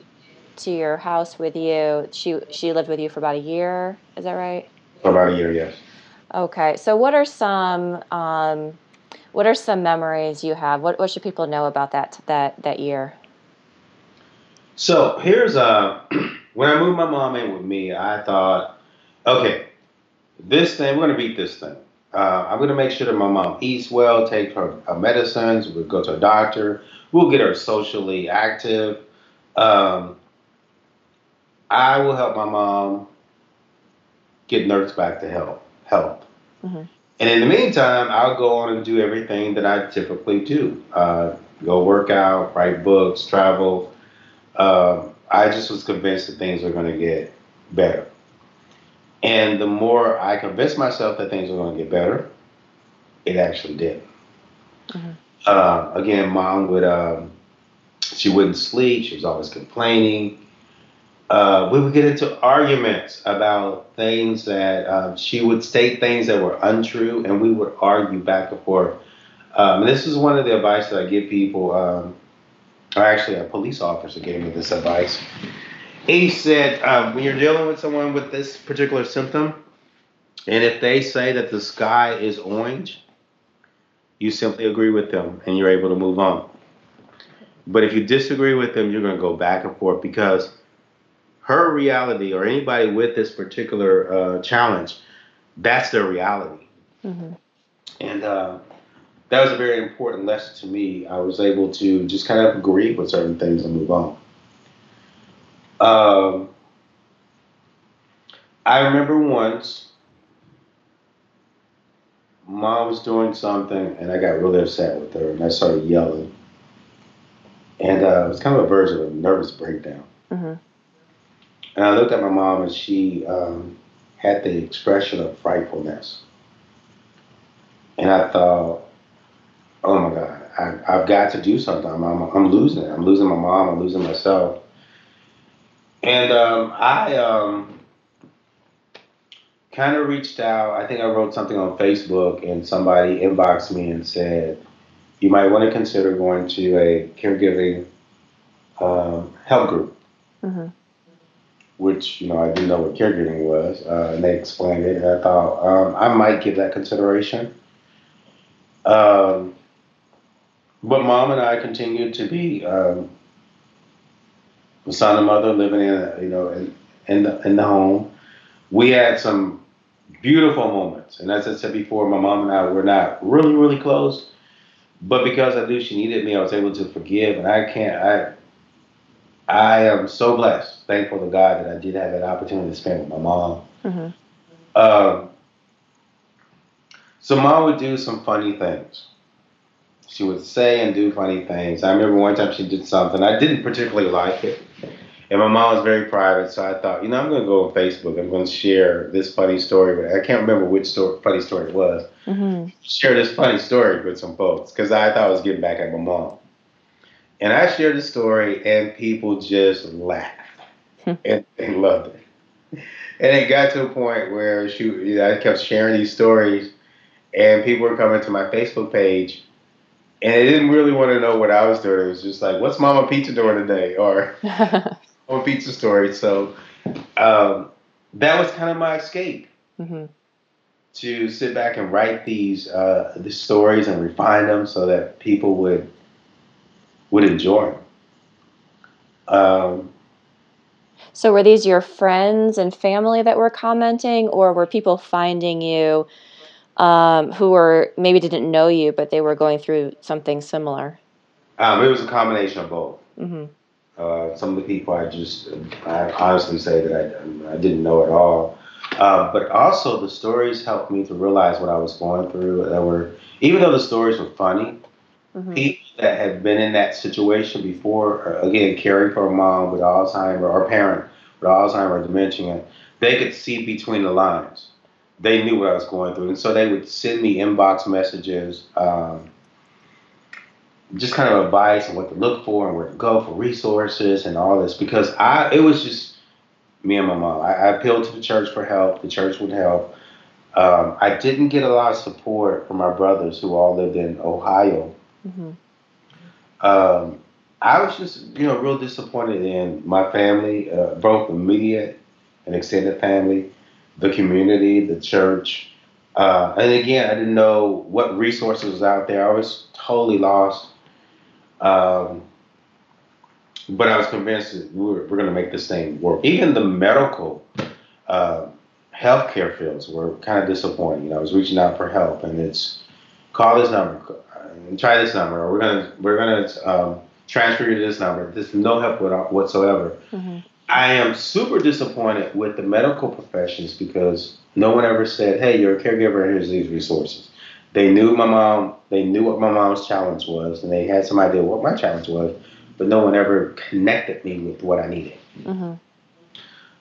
to your house with you, she she lived with you for about a year. Is that right? For about a year, yes. Okay, so what are some um, what are some memories you have? What what should people know about that that that year? So here's uh when I moved my mom in with me, I thought, okay, this thing we're gonna beat this thing. Uh, I'm gonna make sure that my mom eats well, take her, her medicines, we'll go to a doctor, we'll get her socially active. Um, I will help my mom get nursed back to health. Health. Mhm. And in the meantime, I'll go on and do everything that I typically do. Uh, go work out, write books, travel. Uh, I just was convinced that things were going to get better. And the more I convinced myself that things were going to get better, it actually did. Mhm. Uh, again, mom would, um, she wouldn't sleep. She was always complaining. Uh, we would get into arguments about things that um, she would state things that were untrue, and we would argue back and forth. Um, and this is one of the advice that I give people. Um, or actually, a police officer gave me this advice. He said, um, when you're dealing with someone with this particular symptom, and if they say that the sky is orange, you simply agree with them and you're able to move on. But if you disagree with them, you're going to go back and forth because her reality or anybody with this particular uh, challenge, that's their reality. Mm-hmm. And uh, that was a very important lesson to me. I was able to just kind of agree with certain things and move on. Um, I remember once mom was doing something and I got really upset with her and I started yelling. And uh, it was kind of a version of a nervous breakdown. Mm-hmm. And I looked at my mom and she um, had the expression of frightfulness. And I thought, oh my God, I, I've got to do something. I'm, I'm, I'm losing it. I'm losing my mom. I'm losing myself. And um, I um, kind of reached out. I think I wrote something on Facebook, and somebody inboxed me and said, you might want to consider going to a caregiving um, help group Mm-hmm. which you know I didn't know what caregiving was, uh, and they explained it, and I thought um, I might give that consideration. Um, but mom and I continued to be um, a son and mother living in a, you know in in the, in the home. We had some beautiful moments, and as I said before, my mom and I were not really really close, but because I knew she needed me, I was able to forgive, and I can't I. I am so blessed, thankful to God that I did have that opportunity to spend with my mom. Mm-hmm. Um, so mom would do some funny things. She would say and do funny things. I remember one time she did something I didn't particularly like it, and my mom was very private. So I thought, you know, I'm going to go on Facebook. I'm going to share this funny story. But I can't remember which story, funny story it was. Mm-hmm. Share this funny story with some folks because I thought I was getting back at my mom. And I shared the story, and people just laughed, and they loved it. And it got to a point where she, you know, I kept sharing these stories, and people were coming to my Facebook page, and they didn't really want to know what I was doing. It was just like, "What's Mama Peaches doing today?" or "Mama Peaches story." So um, that was kind of my escape mm-hmm. to sit back and write these uh, these stories and refine them so that people would would enjoy them. Um, So were these your friends and family that were commenting, or were people finding you um, who were maybe didn't know you, but they were going through something similar? Um, it was a combination of both. Mm-hmm. Uh, some of the people I just, I honestly say that I, I didn't know at all. Uh, but also the stories helped me to realize what I was going through. That were, even though the stories were funny, Mm-hmm. people that had been in that situation before, or again, caring for a mom with Alzheimer or a parent with Alzheimer or dementia, they could see between the lines. They knew what I was going through. And so they would send me inbox messages, um, just kind of advice on what to look for and where to go for resources and all this because I, it was just me and my mom. I, I appealed to the church for help. The church would help. Um, I didn't get a lot of support from my brothers who all lived in Ohio Mm-hmm. um, I was just, you know, real disappointed in my family, uh, both immediate and extended family, the community, the church. Uh, and again, I didn't know what resources was out there. I was totally lost. Um, but I was convinced that we were, we're going to make this thing work. Even the medical uh, healthcare fields were kind of disappointing. You know, I was reaching out for help, and it's call this number, and try this number, or we're gonna we're gonna um, transfer you to this number. There's no help whatsoever. Mm-hmm. I am super disappointed with the medical professions because no one ever said, "Hey, you're a caregiver. Here's these resources." They knew my mom. They knew what my mom's challenge was, and they had some idea what my challenge was, but no one ever connected me with what I needed. Mm-hmm.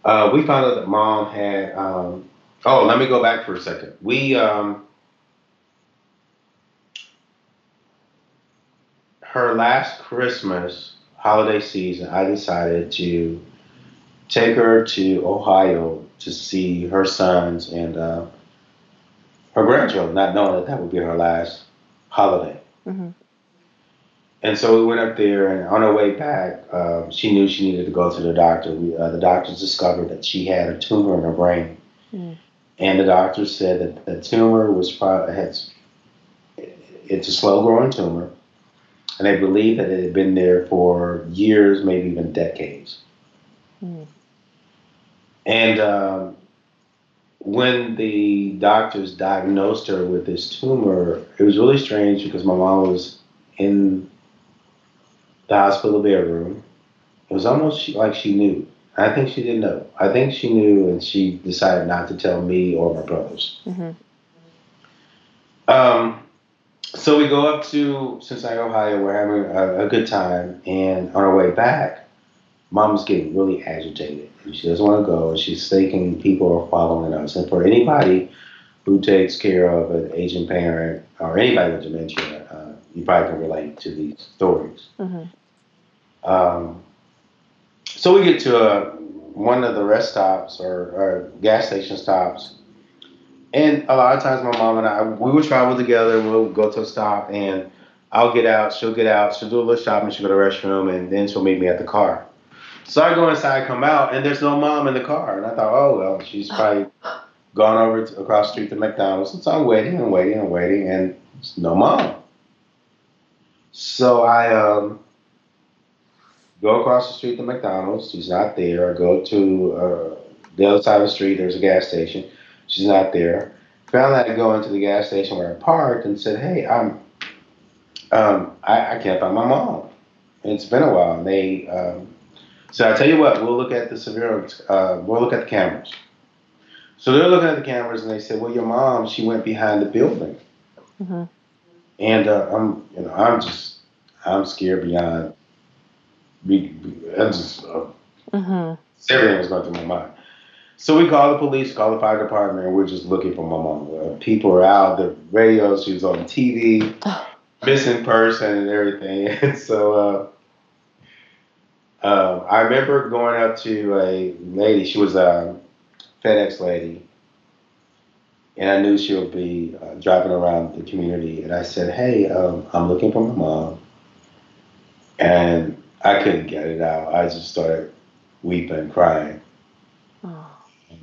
Uh, we found out that mom had. Um, oh, let me go back for a second. We um, her last Christmas holiday season, I decided to take her to Ohio to see her sons and uh, her grandchildren, not knowing that that would be her last holiday. Mm-hmm. And so we went up there, and on our way back, uh, she knew she needed to go to the doctor. We, uh, the doctors discovered that she had a tumor in her brain, Mm. and the doctor said that the tumor was probably had, it's a slow growing tumor, and they believe that it had been there for years, maybe even decades. Mm. And um, when the doctors diagnosed her with this tumor, it was really strange because my mom was in the hospital bedroom. It was almost like she knew. I think she didn't know. I think she knew, and she decided not to tell me or my brothers. Mm-hmm. Um, so we go up to Cincinnati, Ohio. We're having a, a good time, and on our way back, Mom's getting really agitated, and she doesn't want to go. And she's thinking people are following us. And for anybody who takes care of an aging parent or anybody with dementia, uh, you probably can relate to these stories. Mm-hmm. Um, so we get to a, one of the rest stops or, or gas station stops, and a lot of times my mom and I we would travel together. We'll go to a stop, and I'll get out, she'll get out, she'll do a little shopping, she'll go to the restroom, and then she'll meet me at the car. So I go inside, come out, and there's no mom in the car, and I thought, oh well, she's probably gone over to, across the street to McDonald's. And so I'm waiting and waiting and waiting, and no mom. So I um, go across the street to McDonald's. She's not there. I go to uh, the other side of the street. There's a gas station. She's not there. Found out to go into the gas station where I parked and said, "Hey, I'm, um, I, I can't find my mom. It's been a while." And they um, said, "I tell you what, we'll look at the surveillance. Uh, we'll look at the cameras." So they're looking at the cameras and they said, "Well, your mom, she went behind the building." Mm-hmm. And uh, I'm, you know, I'm just, I'm scared beyond. Be, be, I'm just, uh, Mm-hmm. everything was going through my mind. So we called the police, called the fire department, and we're just looking for my mom. Uh, people are out, the radio, she was on TV, missing person and everything. And so uh, I remember going up to a lady, she was a FedEx lady, and I knew she would be uh, driving around the community. And I said, "Hey, um, I'm looking for my mom," and I couldn't get it out. I just started weeping, crying, Oh.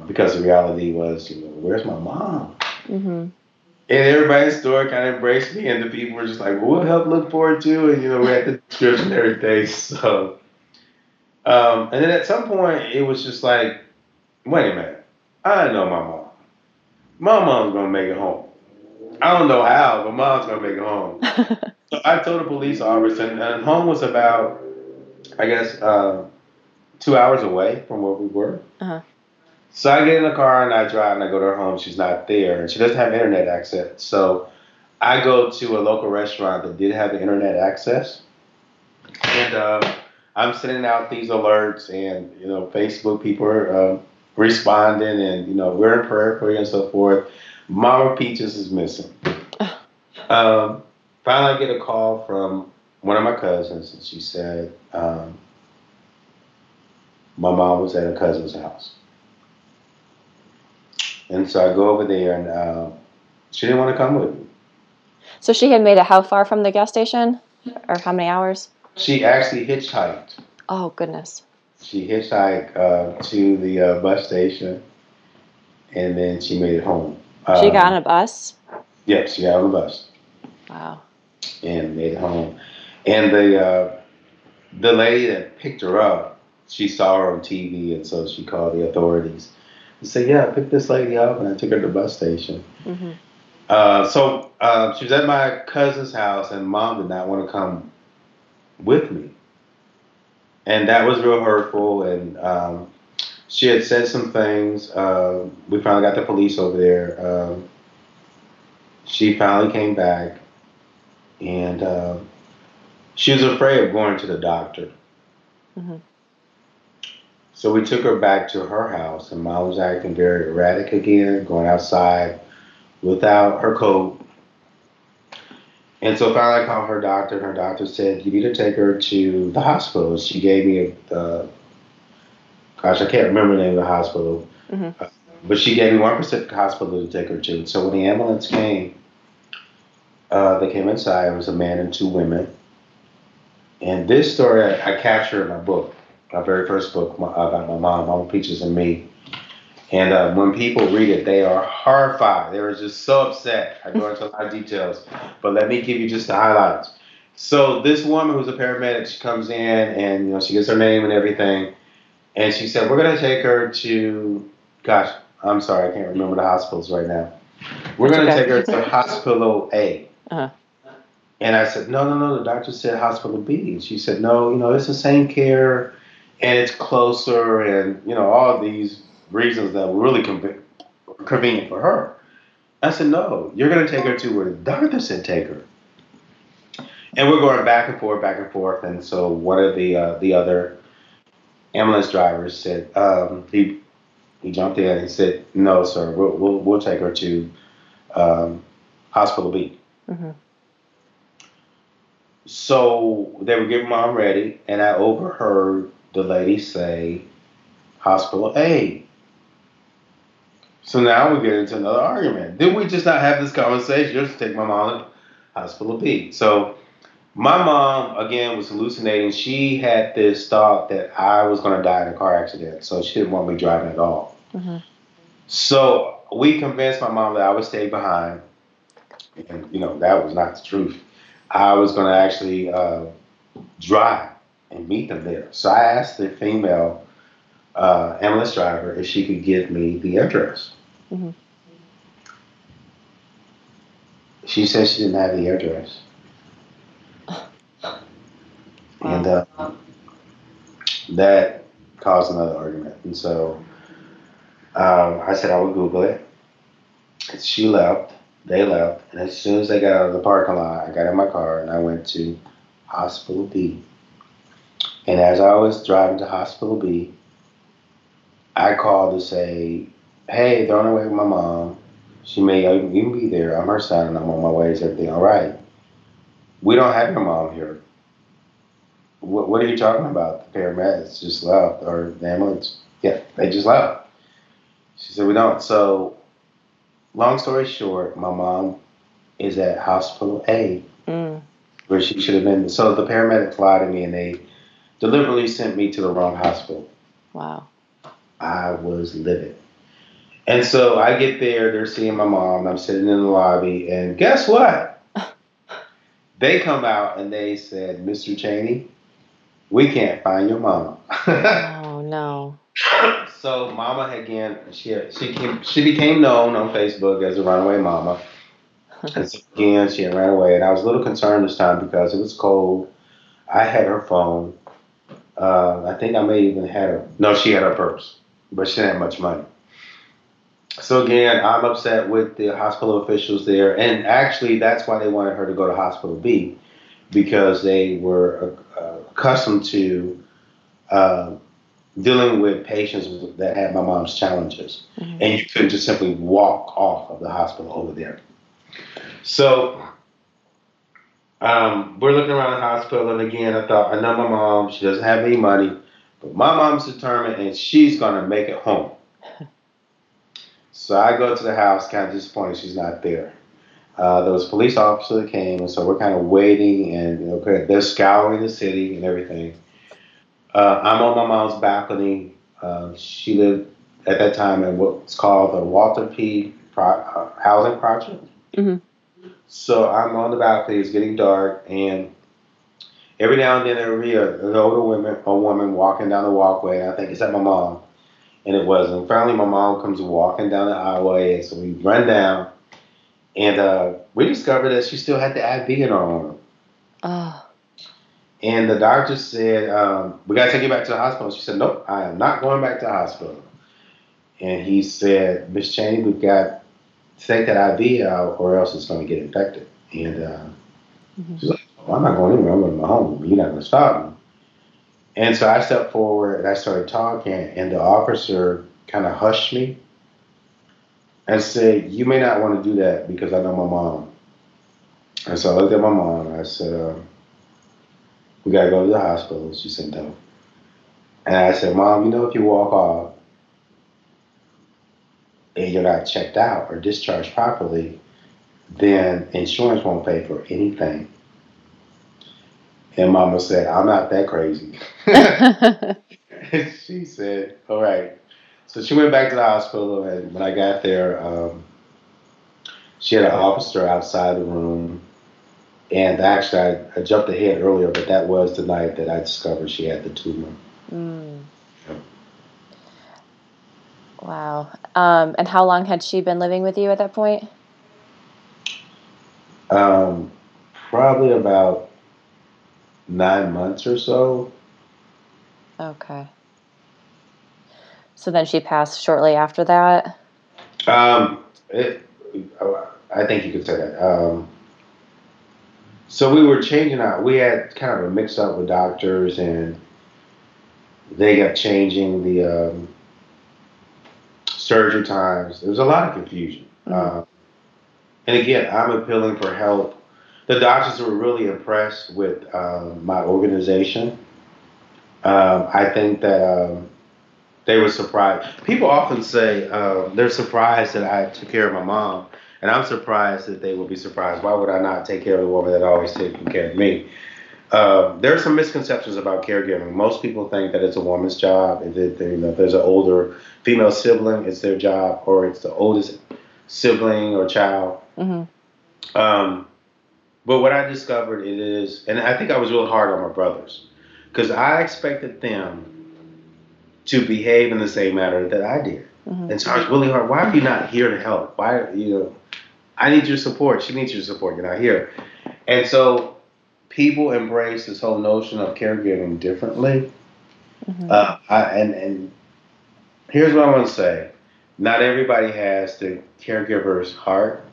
because the reality was, you know, where's my mom? Mm-hmm. And everybody in the store kind of embraced me, and the people were just like, "We'll help look for it too," and you know, we had the description and everything. So, Um, and then at some point, it was just like, wait a minute, I know my mom. My mom's gonna make it home. I don't know how, but mom's gonna make it home. so I told the police officer, and, and home was about, I guess, uh, two hours away from where we were. Uh-huh. So I get in the car and I drive and I go to her home. She's not there, and she doesn't have internet access. So I go to a local restaurant that did have internet access, and uh, I'm sending out these alerts, and you know, Facebook people are uh, responding, and you know, we're in prayer for you and so forth. Mama Peaches is missing. Um, finally, I get a call from one of my cousins, and she said um, my mom was at a cousin's house. And so I go over there, and uh, she didn't want to come with me. So she had made it how far from the gas station? Or how many hours? She actually hitchhiked. Oh, goodness. She hitchhiked uh, to the uh, bus station, and then she made it home. She Um, got on a bus? Yeah, she got on the bus Wow. and made it home. And the uh, the lady that picked her up, she saw her on TV, and so she called the authorities. and said, "Yeah, I picked this lady up, and I took her to the bus station." hmm Uh, so uh, she was at my cousin's house, and mom did not want to come with me, and that was real hurtful. And um, she had said some things. Uh, we finally got the police over there. Um, she finally came back, and uh, she was afraid of going to the doctor. Mhm. So we took her back to her house, and mom was acting very erratic again, going outside without her coat. And so finally, I called her doctor, and her doctor said, "You need to take her to the hospital." She gave me a, uh, gosh, I can't remember the name of the hospital, Mhm. Uh, but she gave me one specific hospital to take her to. So when the ambulance came, uh, they came inside. It was a man and two women. And this story I, I captured in my book, my very first book my, about my mom, Mama Peaches and me. And uh, when people read it, they are horrified. They were just so upset. I go into a lot of details, but let me give you just the highlights. So this woman who's a paramedic, she comes in and you know she gets her name and everything, and she said, "We're gonna take her to, gosh, I'm sorry, I can't remember the hospitals right now. We're That's gonna okay. take her to Hospital A." Uh-huh. And I said, "No, no, no. The doctor said Hospital B." And she said, "No, you know it's the same care, and it's closer, and you know all these reasons that were really conve- convenient for her." I said, "No, you're gonna take her to where the doctor said take her." And we're going back and forth, back and forth. And so one of the uh, the other ambulance drivers said um, he he jumped in and said, "No, sir, we'll we'll, we'll take her to um, Hospital B." hmm So they were getting mom ready, and I overheard the lady say, "Hospital A." So now we get into another argument. Did we just not have this conversation? Just take my mom to Hospital B. So my mom again was hallucinating. She had this thought that I was going to die in a car accident, so she didn't want me driving at all. hmm So we convinced my mom that I would stay behind, and you know that was not the truth. I was going to actually uh, drive and meet them there. So I asked the female uh, ambulance driver if she could give me the address. Mhm. She said she didn't have the address, and uh, that caused another argument. And so um, I said I would Google it. She left. They left, and as soon as they got out of the parking lot, I got in my car and I went to Hospital B. And as I was driving to Hospital B, I called to say, "Hey, they're on their way with my mom. She may even be there. I'm her son, and I'm on my way. Is everything all right? We don't have your mom here. What, what are you talking about? The paramedics just left, or the ambulance? Yeah, they just left." She said, "We don't." So long story short, my mom is at hospital A Mm. where she should have been. So the paramedics lied to me and they deliberately sent me to the wrong hospital. Wow. I was livid. And so I get there, they're seeing my mom, I'm sitting in the lobby, and guess what? they come out and they said, Mr. Chaney, we can't find your mom. Oh no. so mama again, she had, she came, she became known on Facebook as a runaway mama. and so again, she had ran away, and I was a little concerned this time because it was cold. I had her phone. Uh, I think I may even had her. No, she had her purse, but she didn't have much money. So again, I'm upset with the hospital officials there, and actually, that's why they wanted her to go to Hospital B, because they were uh, accustomed to uh, dealing with patients that had my mom's challenges, Mhm. and you couldn't just simply walk off of the hospital over there. So um, we're looking around the hospital, and again, I thought, I know my mom, she doesn't have any money, but my mom's determined, and she's gonna make it home. So I go to the house, kind of disappointed she's not there. Uh, there was a police officer that came, and so we're kind of waiting, and you know, they're scouring the city and everything. Uh, I'm on my mom's balcony. Uh, she lived at that time in what's called the Walter P. Pro- uh, housing project. Mhm. So I'm on the balcony. It's getting dark, and every now and then there will be a, an older woman, a woman walking down the walkway. And I think is that my mom, and it wasn't. Finally, my mom comes walking down the aisleway, and so we run down, and uh, we discovered that she still had the IV in her arm. Oh. And the doctor said, um, "We got to take you back to the hospital." She said, "Nope, I am not going back to the hospital." And he said, "Miss Chaney, we've got to take that IV out, or else it's going to get infected." And uh, Mhm. she's like, well, "I'm not going anywhere. I'm going to my home. You're not going to stop me." And so I stepped forward and I started talking, and the officer kind of hushed me and said, "You may not want to do that because I know my mom." And so I looked at my mom and I said. Um, we gotta go to the hospital. She said no. And I said, Mom, you know, if you walk off and you're not checked out or discharged properly, then insurance won't pay for anything. And Mama said, I'm not that crazy. she said, All right. So she went back to the hospital, and when I got there, um, she had an officer outside the room. And actually, I, I jumped ahead earlier, but that was the night that I discovered she had the tumor. Mm. Yeah. Wow. Um, and how long had she been living with you at that point? Um, probably about nine months or so. Okay. So then she passed shortly after that? Um, it, I think you could say that. Um, so we were changing out. We had kind of a mix up with doctors, and they got changing the um, surgery times. There was a lot of confusion. Mhm. Um, and again, I'm appealing for help. The doctors were really impressed with um, my organization. Um, I think that um, they were surprised. People often say um, they're surprised that I took care of my mom, and I'm surprised that they would be surprised. Why would I not take care of the woman that always taken care of me? Um, there are some misconceptions about caregiving. Most people think that it's a woman's job. If, it, you know, if there's an older female sibling, it's their job, or it's the oldest sibling or child. hmm Um, but what I discovered it is, and I think I was really hard on my brothers, because I expected them to behave in the same manner that I did. hmm And so I was really hard. Why are you not here to help? Why, you know, I need your support. She needs your support. You're not here. And so people embrace this whole notion of caregiving differently. hmm Uh, I, and, and here's what I want to say. Not everybody has the caregiver's heart.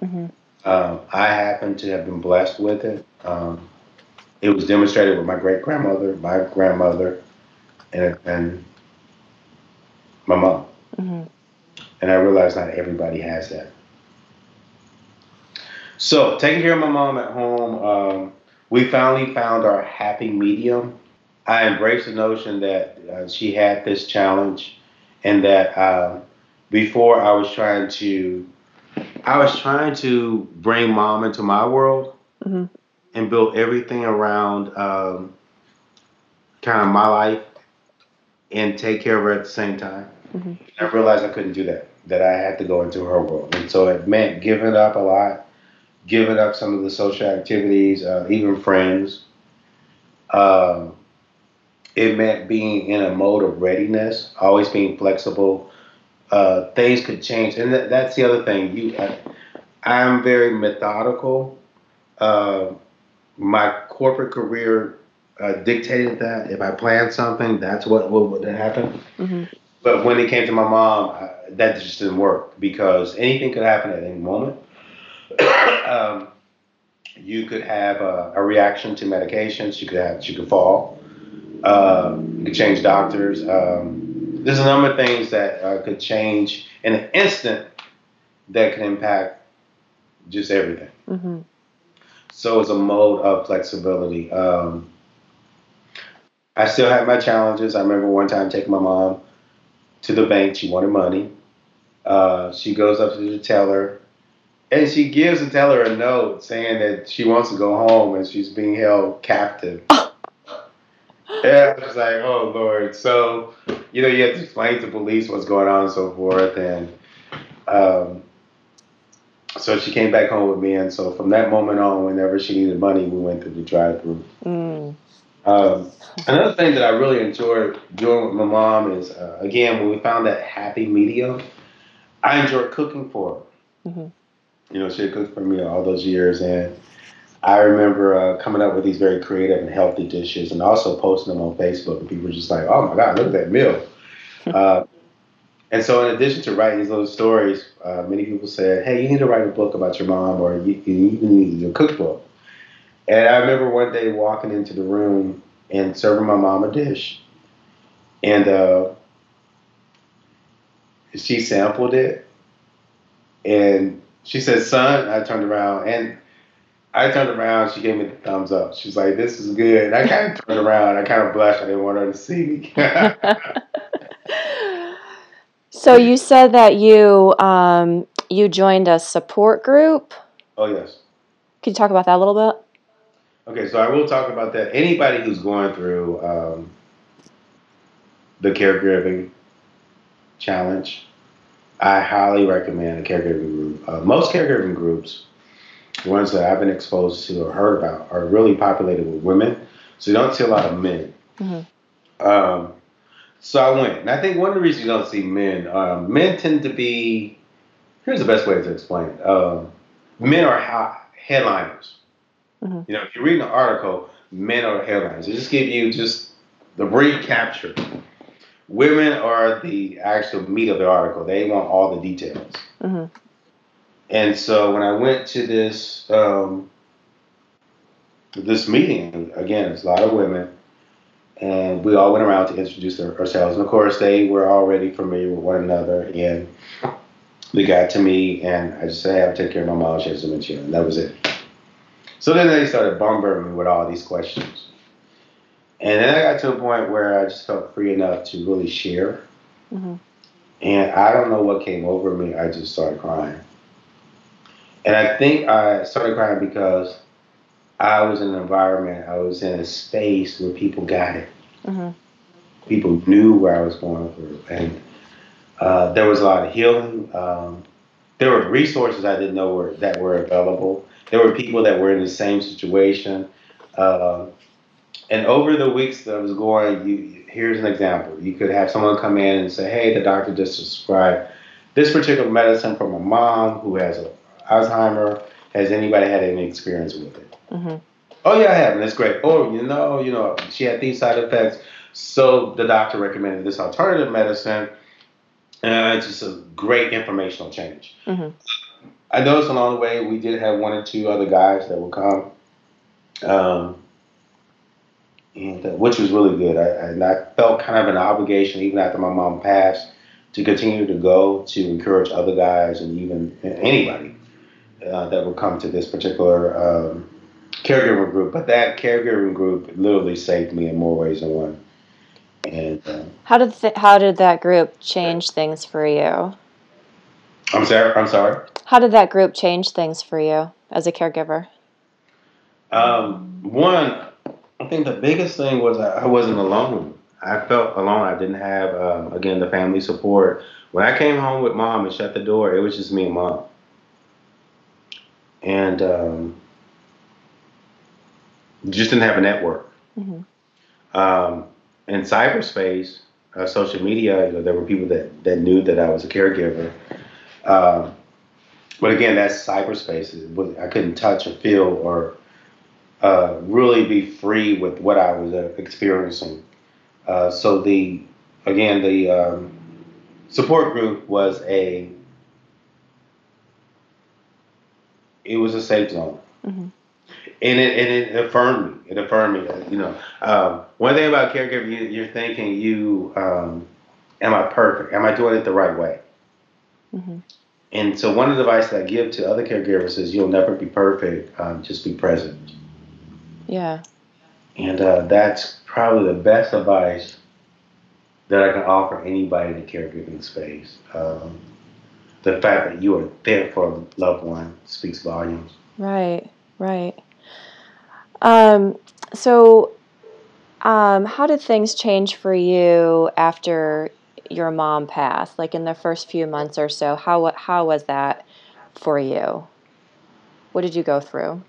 hmm Um, I happen to have been blessed with it. Um, it was demonstrated with my great grandmother, my grandmother, and, and my mom. hmm And I realized not everybody has that. So, taking care of my mom at home, um, we finally found our happy medium. I embraced the notion that uh, she had this challenge, and that um, before I was trying to, I was trying to bring mom into my world hmm and build everything around um, kind of my life and take care of her at the same time. hmm I realized I couldn't do that. That I had to go into her world, and so it meant giving up a lot, giving up some of the social activities, uh, even friends, Um, it meant being in a mode of readiness, always being flexible. Uh, things could change, and th- that's the other thing. You, I, I'm very methodical. Uh, my corporate career uh, dictated that. If I planned something, that's what, what would happen. hmm But when it came to my mom, uh, that just didn't work because anything could happen at any moment. um, you could have a, a reaction to medications. You could have you could fall. Uh, you could change doctors. Um, there's a number of things that uh, could change in an instant that can impact just everything. hmm So it's a mode of flexibility. Um, I still have my challenges. I remember one time taking my mom to the bank. She wanted money. Uh, she goes up to the teller and she gives the teller a note saying that she wants to go home and she's being held captive. yeah, I was like, oh Lord. So, you know, you have to explain to police what's going on and so forth. And um, so she came back home with me. And so from that moment on, whenever she needed money, we went through the drive through. Mm. Um, another thing that I really enjoyed doing with my mom is, uh, again, when we found that happy medium, I enjoyed cooking for her. Mhm. You know, she had cooked for me all those years, and I remember uh, coming up with these very creative and healthy dishes, and also posting them on Facebook, and people were just like, "Oh my God, look at that meal!" uh, and so, in addition to writing these little stories, uh, many people said, "Hey, you need to write a book about your mom, or you, you even need a cookbook." And I remember one day walking into the room and serving my mom a dish, and uh, she sampled it, and she said, "Son," I turned around and I turned around. She gave me the thumbs up. She's like, "This is good." And I kind of turned around. I kind of blushed. I didn't want her to see me. so you said that you um, you joined a support group. oh yes. Could you talk about that a little bit? Okay, so I will talk about that. Anybody who's going through um, the caregiving challenge, I highly recommend a caregiving group. Uh, most caregiving groups, the ones that I've been exposed to or heard about, are really populated with women. So you don't see a lot of men. Mhm. Um, so I went, and I think one of the reasons you don't see men, um, men tend to be. Here's the best way to explain it. Um, men are ha- headliners. Mhm. You know, if you read an article, men are headliners. They just give you just the brief capture. Women are the actual meat of the article. They want all the details. hmm And so when I went to this um, this meeting, again, it's a lot of women, and we all went around to introduce our- ourselves. And of course, they were already familiar with one another, and they got to me, and I just said, "Hey, I'll take care of my mom. She has dementia," and that was it. So then they started bombarding me with all these questions, and then I got to a point where I just felt free enough to really share. hmm And I don't know what came over me. I just started crying. And I think I started crying because I was in an environment, I was in a space where people got it. hmm People knew where I was going through. And uh, there was a lot of healing. Um, there were resources I didn't know were, that were available. There were people that were in the same situation. Um and over the weeks that I was going, you, here's an example. You could have someone come in and say, hey, the doctor just prescribed this particular medicine for my mom who has a Alzheimer. Has anybody had any experience with it? hmm Oh yeah, I have, and it's great. Oh, you know, you know, she had these side effects, so the doctor recommended this alternative medicine, and it's just a great informational change. hmm I noticed along the way we did have one or two other guys that would come, um, and uh, which was really good. I, and I felt kind of an obligation, even after my mom passed, to continue to go to encourage other guys and even anybody uh, that would come to this particular um, caregiver group. But that caregiver group literally saved me in more ways than one. And um, How did th- how did that group change things for you? I'm sorry. I'm sorry. How did that group change things for you as a caregiver? Um, one, I think the biggest thing was I, I wasn't alone. I felt alone. I didn't have, um, again, the family support. When I came home with mom and shut the door, it was just me and mom. And um, just didn't have a network. Mhm. Um, in cyberspace, uh, social media, you know, there were people that, that knew that I was a caregiver. Um, but again, that's cyberspace. Was- I couldn't touch or feel or uh, really be free with what I was uh, experiencing. Uh, so the again the um, support group was a it was a safe zone. Mhm. And it, and it affirmed me. It affirmed me. uh, You know, um, one thing about caregiver, you, you're thinking, you, um, am I perfect? Am I doing it the right way? Mhm. And so, one of the advice that I give to other caregivers is, you'll never be perfect. Um, just be present. Yeah. And uh, that's probably the best advice that I can offer anybody in the caregiving space. Um, the fact that you are there for a loved one speaks volumes. Right. Right. Um, so, um, how did things change for you after your mom passed? Like in the first few months or so, how how was that for you? What did you go through?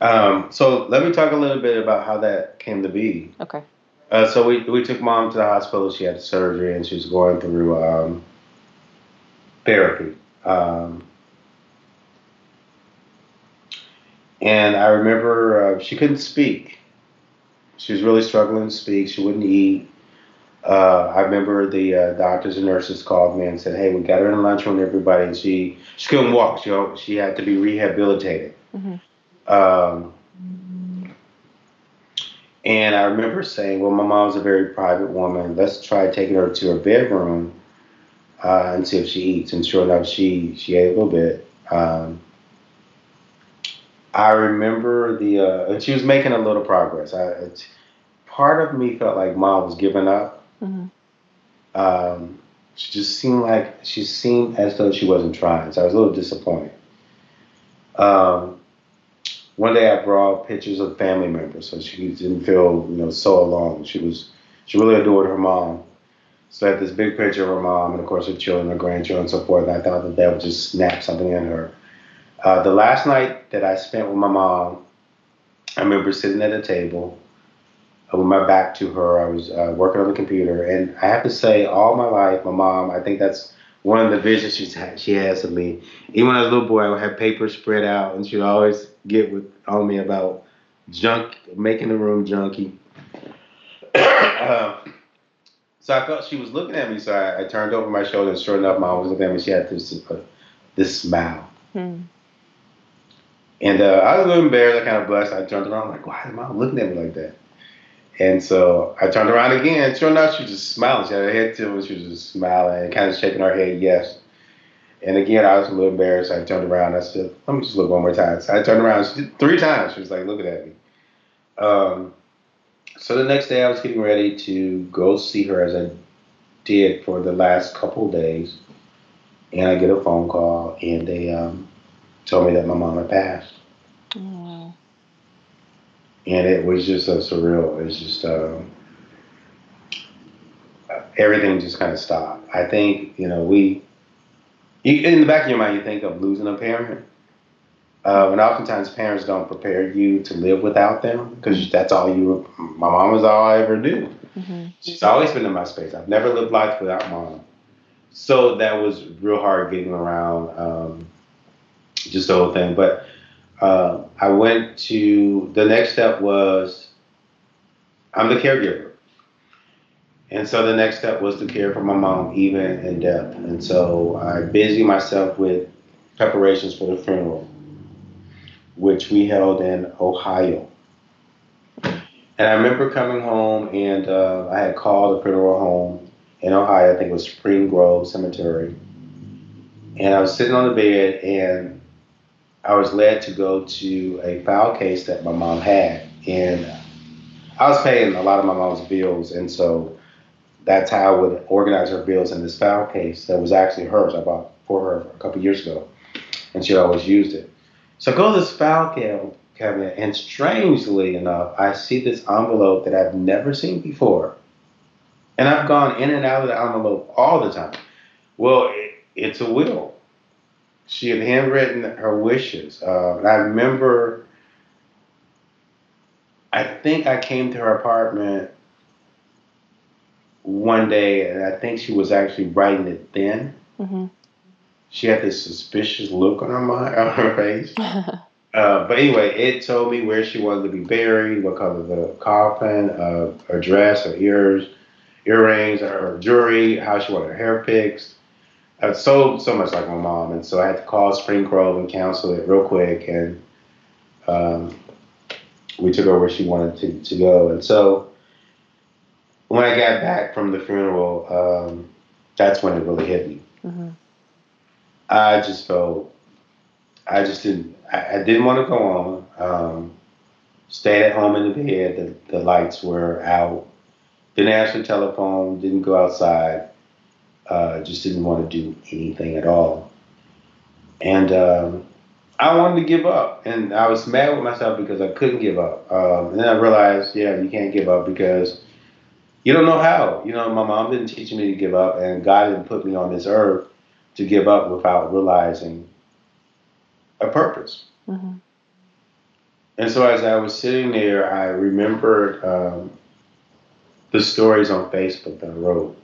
Um, so let me talk a little bit about how that came to be. Okay. Uh, so we, we took mom to the hospital. She had surgery and she was going through um, therapy. Um, and I remember uh, she couldn't speak. She was really struggling to speak. She wouldn't eat. Uh, I remember the uh, doctors and nurses called me and said, "Hey, we got her in the lunchroom, everybody, and she she couldn't walk. She she had to be rehabilitated." Mhm. Um, and I remember saying, "Well, my mom's a very private woman. Let's try taking her to her bedroom uh, and see if she eats." And sure enough, she she ate a little bit. Um, I remember the uh, she was making a little progress. I, part of me felt like mom was giving up. Mhm. Um, she just seemed like she seemed as though she wasn't trying. So I was a little disappointed. Um, one day I brought pictures of family members, so she didn't feel you know so alone. She was she really adored her mom. So I had this big picture of her mom, and of course her children, her grandchildren, and so forth. And I thought that that would just snap something in her. Uh, the last night that I spent with my mom, I remember sitting at a table uh, with my back to her. I was uh, working on the computer, and I have to say, all my life, my mom, I think that's one of the visions she's ha- she has of me. Even when I was a little boy, I would have papers spread out, and she'd always get with on me about junk, making the room junky. uh, so I felt she was looking at me, so I, I turned over my shoulder, and sure enough, mom was looking at me. She had this uh, this smile. Hmm. And uh, I was a little embarrassed. I kind of blushed. I turned around, like, why is mom looking at me like that? And so I turned around again. Sure enough, she was just smiling. She had her head tilted. She was just smiling and kind of shaking her head, yes. And again, I was a little embarrassed. I turned around. I said, let me just look one more time. So I turned around she did, three times. She was like looking at me. Um, so the next day, I was getting ready to go see her as I did for the last couple of days. And I get a phone call, and they um, told me that my mom had passed. Oh, and it was just so surreal. It was just um, everything just kind of stopped. I think you know we in the back of your mind you think of losing a parent, uh, and oftentimes parents don't prepare you to live without them because that's all you. My mom was all I ever knew. Mhm. She's always been in my space. I've never lived life without mom. So that was real hard getting around um, just the whole thing. But uh, I went to the next step was I'm the caregiver. And so the next step was to care for my mom even in death. And so I busy myself with preparations for the funeral, which we held in Ohio. And I remember coming home and uh, I had called a funeral home in Ohio. I think it was Spring Grove Cemetery. And I was sitting on the bed and I was led to go to a file case that my mom had. And I was paying a lot of my mom's bills. And so that's how I would organize her bills in this file case that was actually hers. I bought for her a couple years ago. And she always used it. So I go to this file ca- cabinet, and strangely enough, I see this envelope that I've never seen before. And I've gone in and out of the envelope all the time. Well, it, it's a will. She had handwritten her wishes. Uh, and I remember I think I came to her apartment one day, and I think she was actually writing it then. hmm She had this suspicious look on her mind, on her face. Uh, but anyway, it told me where she wanted to be buried, what color the coffin, uh, her dress, her ears, earrings, her jewelry, how she wanted her hair fixed. Uh, so so much like my mom, and so I had to call Spring Grove and cancel it real quick, and um, we took her where she wanted to, to go. And so when I got back from the funeral, um, that's when it really hit me. hmm I just felt, I just didn't, I, I didn't want to go on. Um, stayed at home in the bed. The, the lights were out. Didn't answer the telephone. Didn't go outside. Uh, just didn't want to do anything at all. And um, I wanted to give up. And I was mad with myself because I couldn't give up. Um, and then I realized, yeah, you can't give up because you don't know how. You know, my mom didn't teach me to give up, and God didn't put me on this earth to give up without realizing a purpose. hmm And so as I was sitting there, I remembered um, the stories on Facebook that I wrote.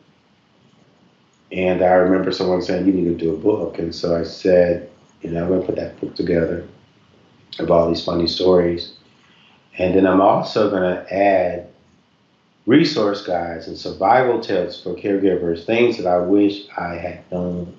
And I remember someone saying, You need to do a book. And so I said, You know, I'm going to put that book together of all these funny stories. And then I'm also going to add resource guides and survival tips for caregivers, things that I wish I had known.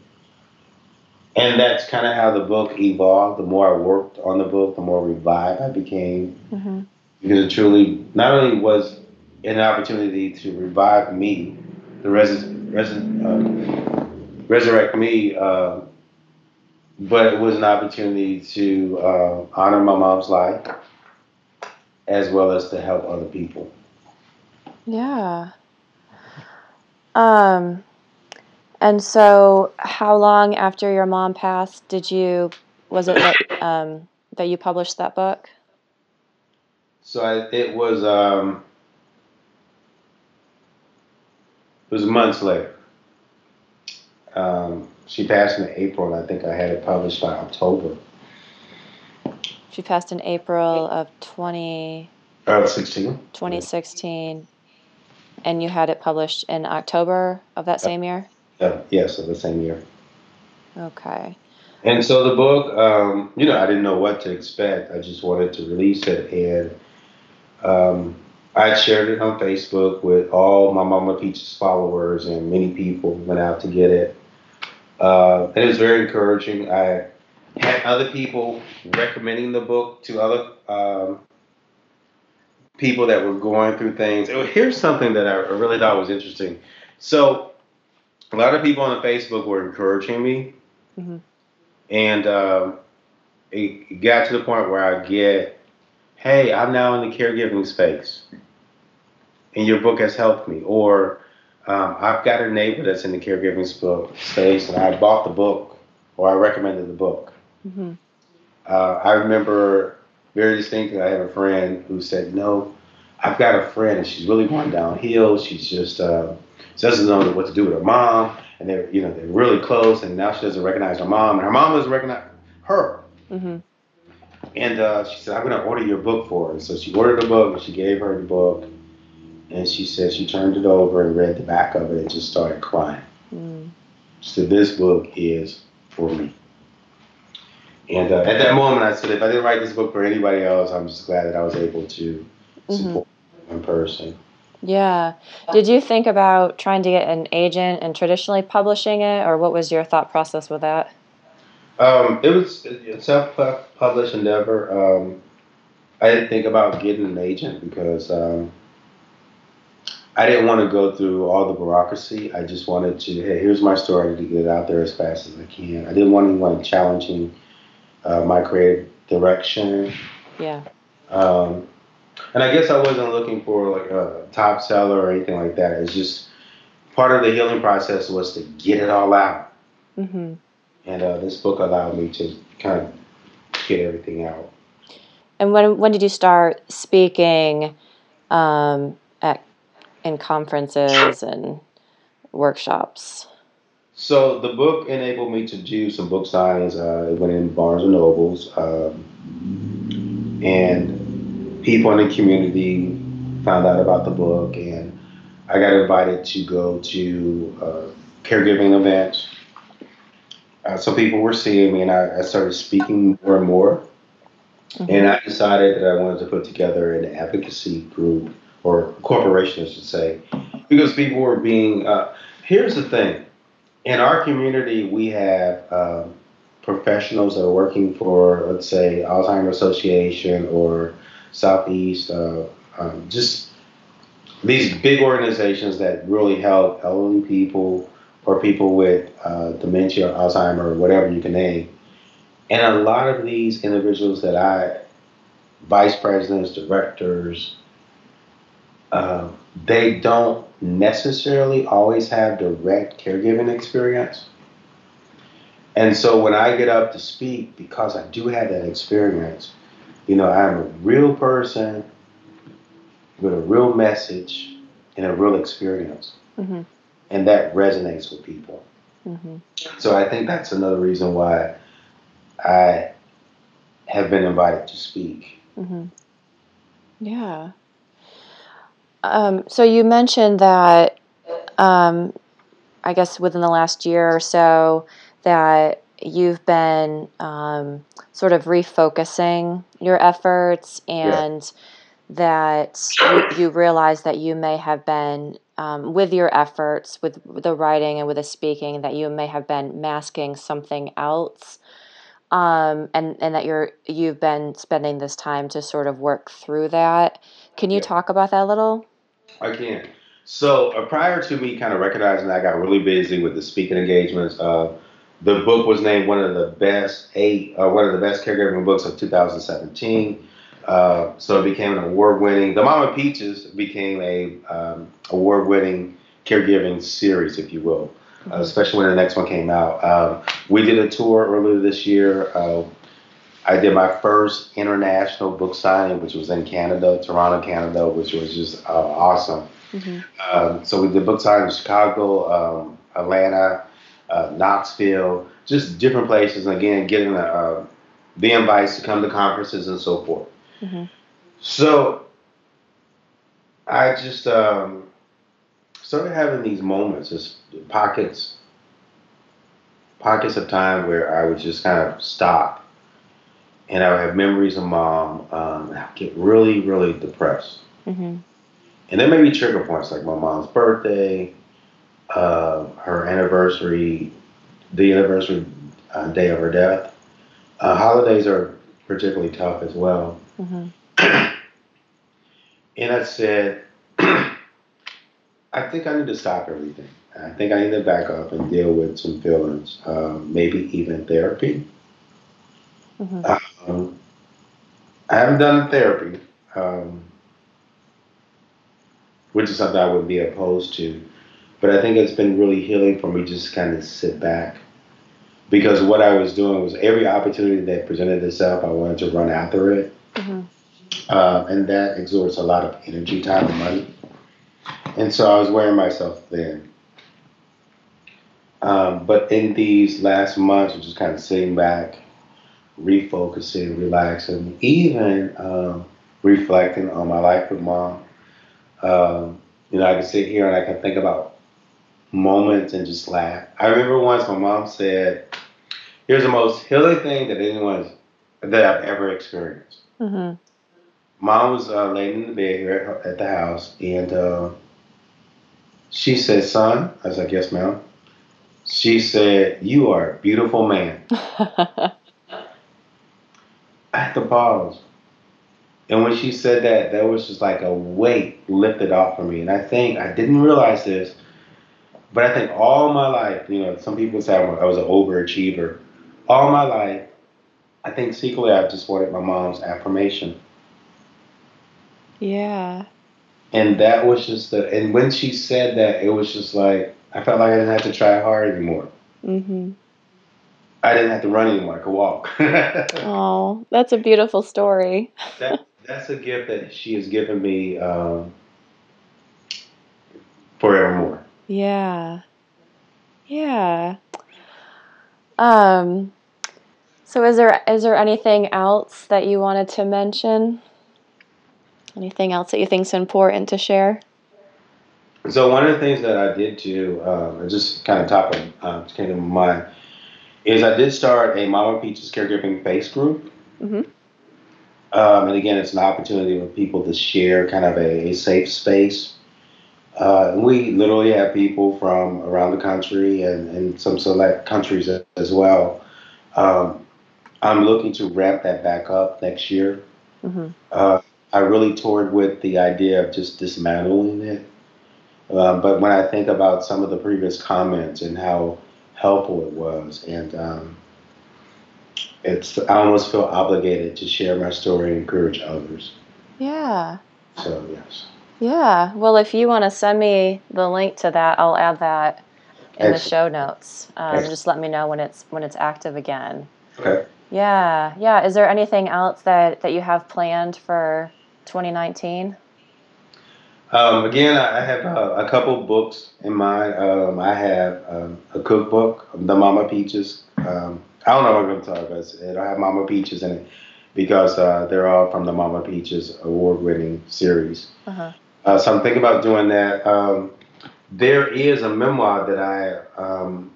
And that's kind of how the book evolved. The more I worked on the book, the more revived I became hmm because it truly not only was an opportunity to revive me, the res- res- uh, resurrect me, uh, but it was an opportunity to uh, honor my mom's life as well as to help other people. Yeah. Um, and so how long after your mom passed did you, was it that, um, that you published that book? So I, it was um, it was months later. Um, she passed in April, and I think I had it published by October She passed in April of 20, of 16. 2016, and you had it published in October of that same year? Uh, yes, of the same year. Okay. And so the book, um, you know, I didn't know what to expect. I just wanted to release it, and um, I shared it on Facebook with all my Mama Peaches followers, and many people went out to get it. Uh, and it was very encouraging. I had other people recommending the book to other um, people that were going through things. Here's something that I really thought was interesting. So, a lot of people on Facebook were encouraging me hmm and um, it got to the point where I get, hey, I'm now in the caregiving space, and your book has helped me. Or um, I've got a neighbor that's in the caregiving sp- space, and I bought the book, or I recommended the book. hmm Uh, I remember very distinctly, I have a friend who said, no, I've got a friend, and she's really going downhill. She's just uh, she doesn't know what to do with her mom, and they're you know they're really close, and now she doesn't recognize her mom, and her mom doesn't recognize her. hmm And uh, she said, I'm going to order your book for her. And so she ordered the book, and she gave her the book. And she said she turned it over and read the back of it and just started crying. mm She said, This book is for me. And uh, at that moment, I said, If I didn't write this book for anybody else, I'm just glad that I was able to support one person. Yeah. Did you think about trying to get an agent and traditionally publishing it, or what was your thought process with that? Um, it was a self-published endeavor. Um, I didn't think about getting an agent because um, I didn't want to go through all the bureaucracy. I just wanted to, hey, here's my story. I need to get it out there as fast as I can. I didn't want anyone challenging uh, my creative direction. Yeah. Um, and I guess I wasn't looking for like a top seller or anything like that. It's just part of the healing process was to get it all out. hmm And uh, this book allowed me to kind of get everything out. And when when did you start speaking um, at in conferences and workshops? So the book enabled me to do some book signings. Uh, it went in Barnes and Nobles, um, and people in the community found out about the book, and I got invited to go to uh, caregiving events. Uh, so people were seeing me, and I, I started speaking more and more. Mm-hmm. And I decided that I wanted to put together an advocacy group or corporation, I should say, because people were being. Uh, here's the thing: in our community, we have um, professionals that are working for, let's say, Alzheimer's Association or Southeast, uh, um, just these big organizations that really help elderly people or people with uh, dementia, or Alzheimer, or whatever you can name. And a lot of these individuals that I, vice presidents, directors, uh, they don't necessarily always have direct caregiving experience. And so when I get up to speak, because I do have that experience, you know, I'm a real person with a real message and a real experience. Mm-hmm. And that resonates with people. Mm-hmm. So I think that's another reason why I have been invited to speak. Mm-hmm. Yeah. Um, so you mentioned that, um, I guess within the last year or so, that you've been um, sort of refocusing your efforts and yeah. that you, you, realize that you may have been um, with your efforts with the writing and with the speaking that you may have been masking something else um, and and that you're you've been spending this time to sort of work through that can you yeah. talk about that a little i can so uh, prior to me kind of recognizing that i got really busy with the speaking engagements uh, the book was named one of the best eight, uh, one of the best caregiving books of 2017. Uh, so it became an award-winning. The Mama Peaches became a um, award-winning caregiving series, if you will, uh, mm-hmm. especially when the next one came out. Um, we did a tour earlier this year. Uh, I did my first international book signing, which was in Canada, Toronto, Canada, which was just uh, awesome. Mm-hmm. Um, so we did book signing in Chicago, um, Atlanta, uh, Knoxville, just different places. And again, getting the, uh, the invites to come to conferences and so forth. Mm-hmm. So I just um, started having these moments, just pockets, pockets of time where I would just kind of stop, and I would have memories of mom. Um, I get really, really depressed. Mm-hmm. And there may be trigger points like my mom's birthday, uh, her anniversary, the anniversary uh, day of her death. Uh, holidays are particularly tough as well. Mm-hmm. and I said, I think I need to stop everything. I think I need to back up and deal with some feelings, uh, maybe even therapy. Mm-hmm. Um, I haven't done therapy, um, which is something I would be opposed to. But I think it's been really healing for me just kind of sit back. Because what I was doing was every opportunity that presented itself, I wanted to run after it. Mm-hmm. Uh, and that exerts a lot of energy, time, and money. And so I was wearing myself thin. Um, but in these last months, of just kind of sitting back, refocusing, relaxing, even um, reflecting on my life with mom. Um, you know, I can sit here and I can think about moments and just laugh. I remember once my mom said, "Here's the most healing thing that anyone that I've ever experienced." Mm-hmm. Mom was uh, laying in the bed here at, the house, and uh, she said, "Son," I was like, "Yes, ma'am." She said, "You are a beautiful man." I had to pause. And when she said that, that was just like a weight lifted off of me. And I think I didn't realize this but I think all my life, you know, some people say I was an overachiever. All my life, I think secretly I just wanted my mom's affirmation. Yeah. And that was just the, and when she said that, it was just like, I felt like I didn't have to try hard anymore. Mm-hmm. I didn't have to run anymore. I could walk. oh, that's a beautiful story. that, that's a gift that she has given me um, forevermore. Yeah. Yeah. Um so is there is there anything else that you wanted to mention? Anything else that you think is important to share? So one of the things that I did do, um, just kind of top of uh, came to my mind, is I did start a Mama Peaches caregiving face group. Mm-hmm. Um, and again, it's an opportunity for people to share kind of a, a safe space. Uh, we literally have people from around the country and, and some select countries as well. Um, I'm looking to ramp that back up next year. Mm-hmm. Uh, I really toured with the idea of just dismantling it. Um, but when I think about some of the previous comments and how helpful it was, and um, it's I almost feel obligated to share my story and encourage others. Yeah. So yes. Yeah. Well, if you want to send me the link to that, I'll add that in the show notes. Um, just let me know when it's when it's active again. Okay. Yeah. Yeah. Is there anything else that that you have planned for 2019? Um, again, I have uh, a couple books in mind. Um, I have um, a cookbook, The Mama Peaches. Um, I don't know what I'm going to talk about. It'll have Mama Peaches in it because uh, they're all from the Mama Peaches award-winning series. Uh-huh. Uh, so I'm thinking about doing that. Um, there is a memoir that I um,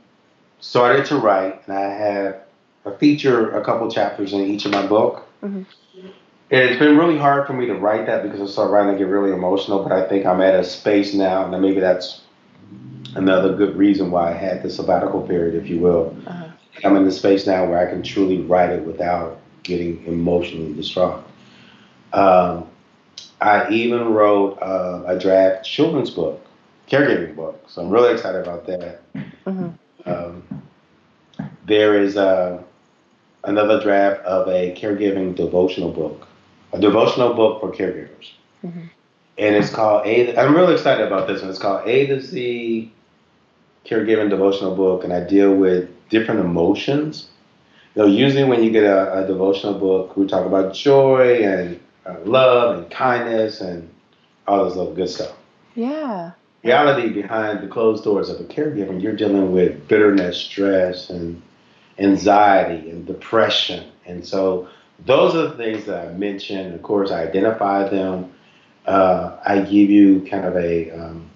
started to write, and I have a feature a couple chapters in each of my book. Mhm. And it's been really hard for me to write that because I start writing and get really emotional. But I think I'm at a space now, and maybe that's another good reason why I had the sabbatical period, if you will. Uh-huh. I'm in the space now where I can truly write it without getting emotionally distraught. Um, I even wrote uh, a draft children's book, caregiving book. So I'm really excited about that. hmm Um, there is uh, another draft of a caregiving devotional book, a devotional book for caregivers. Mhm. And it's called A. I'm really excited about this one. It's called A to Z Caregiving Devotional Book, and I deal with different emotions. You know, usually when you get a, a devotional book, we talk about joy and uh, love and kindness and all this other good stuff Yeah. reality behind the closed doors of a caregiver, you're dealing with bitterness, stress, and anxiety and depression. And so those are the things that I mentioned. Of course, I identify them. Uh, I give you kind of a um,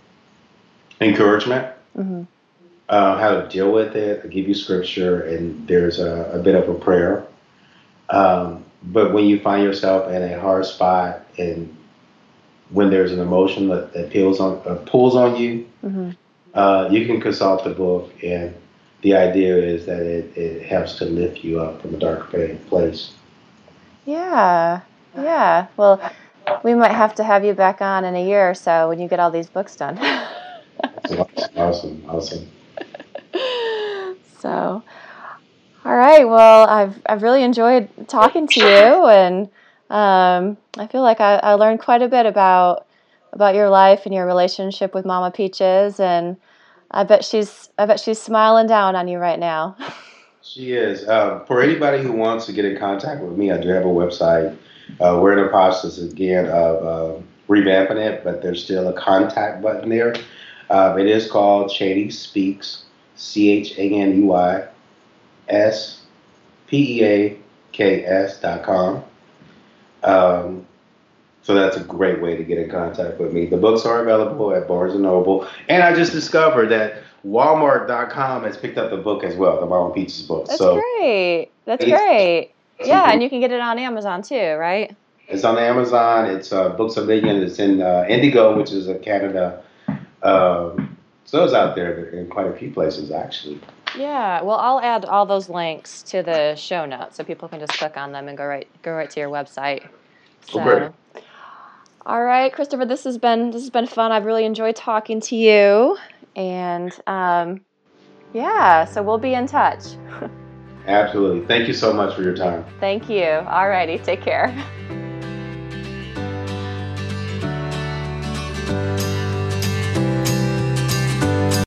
encouragement hmm uh, how to deal with it. I give you scripture, and there's a, a bit of a prayer. Um, but when you find yourself in a hard spot, and when there's an emotion that, that pulls on uh, pulls on you, hmm uh, you can consult the book, and the idea is that it, it helps to lift you up from a dark place. Yeah. Yeah. Well, we might have to have you back on in a year or so when you get all these books done. awesome, awesome. so, all right. Well, I've I've really enjoyed talking to you, and um, I feel like I, I learned quite a bit about about your life and your relationship with Mama Peaches, and I bet she's I bet she's smiling down on you right now. She is. Um, for anybody who wants to get in contact with me, I do have a website. Uh, we're in the process again of uh, revamping it, but there's still a contact button there. Um, it is called Chaney Speaks, C H A N E Y S P E A K S dot com. Um, so that's a great way to get in contact with me. The books are available at Barnes and Noble, and I just discovered that Walmart.com has picked up the book as well, the Mama Peaches book. That's so great. That's great. Yeah, and you can get it on Amazon too, right? it's on Amazon. It's uh, Books a Million. It's in uh, Indigo, which is a Canada. Um, so it's out there in quite a few places actually. Yeah. Well, I'll add all those links to the show notes so people can just click on them and go right go right to your website. Oh, great. All right, Christopher, this has been this has been fun. I've really enjoyed talking to you, and um, yeah, so we'll be in touch. Absolutely. Thank you so much for your time. Thank you. All righty, take care.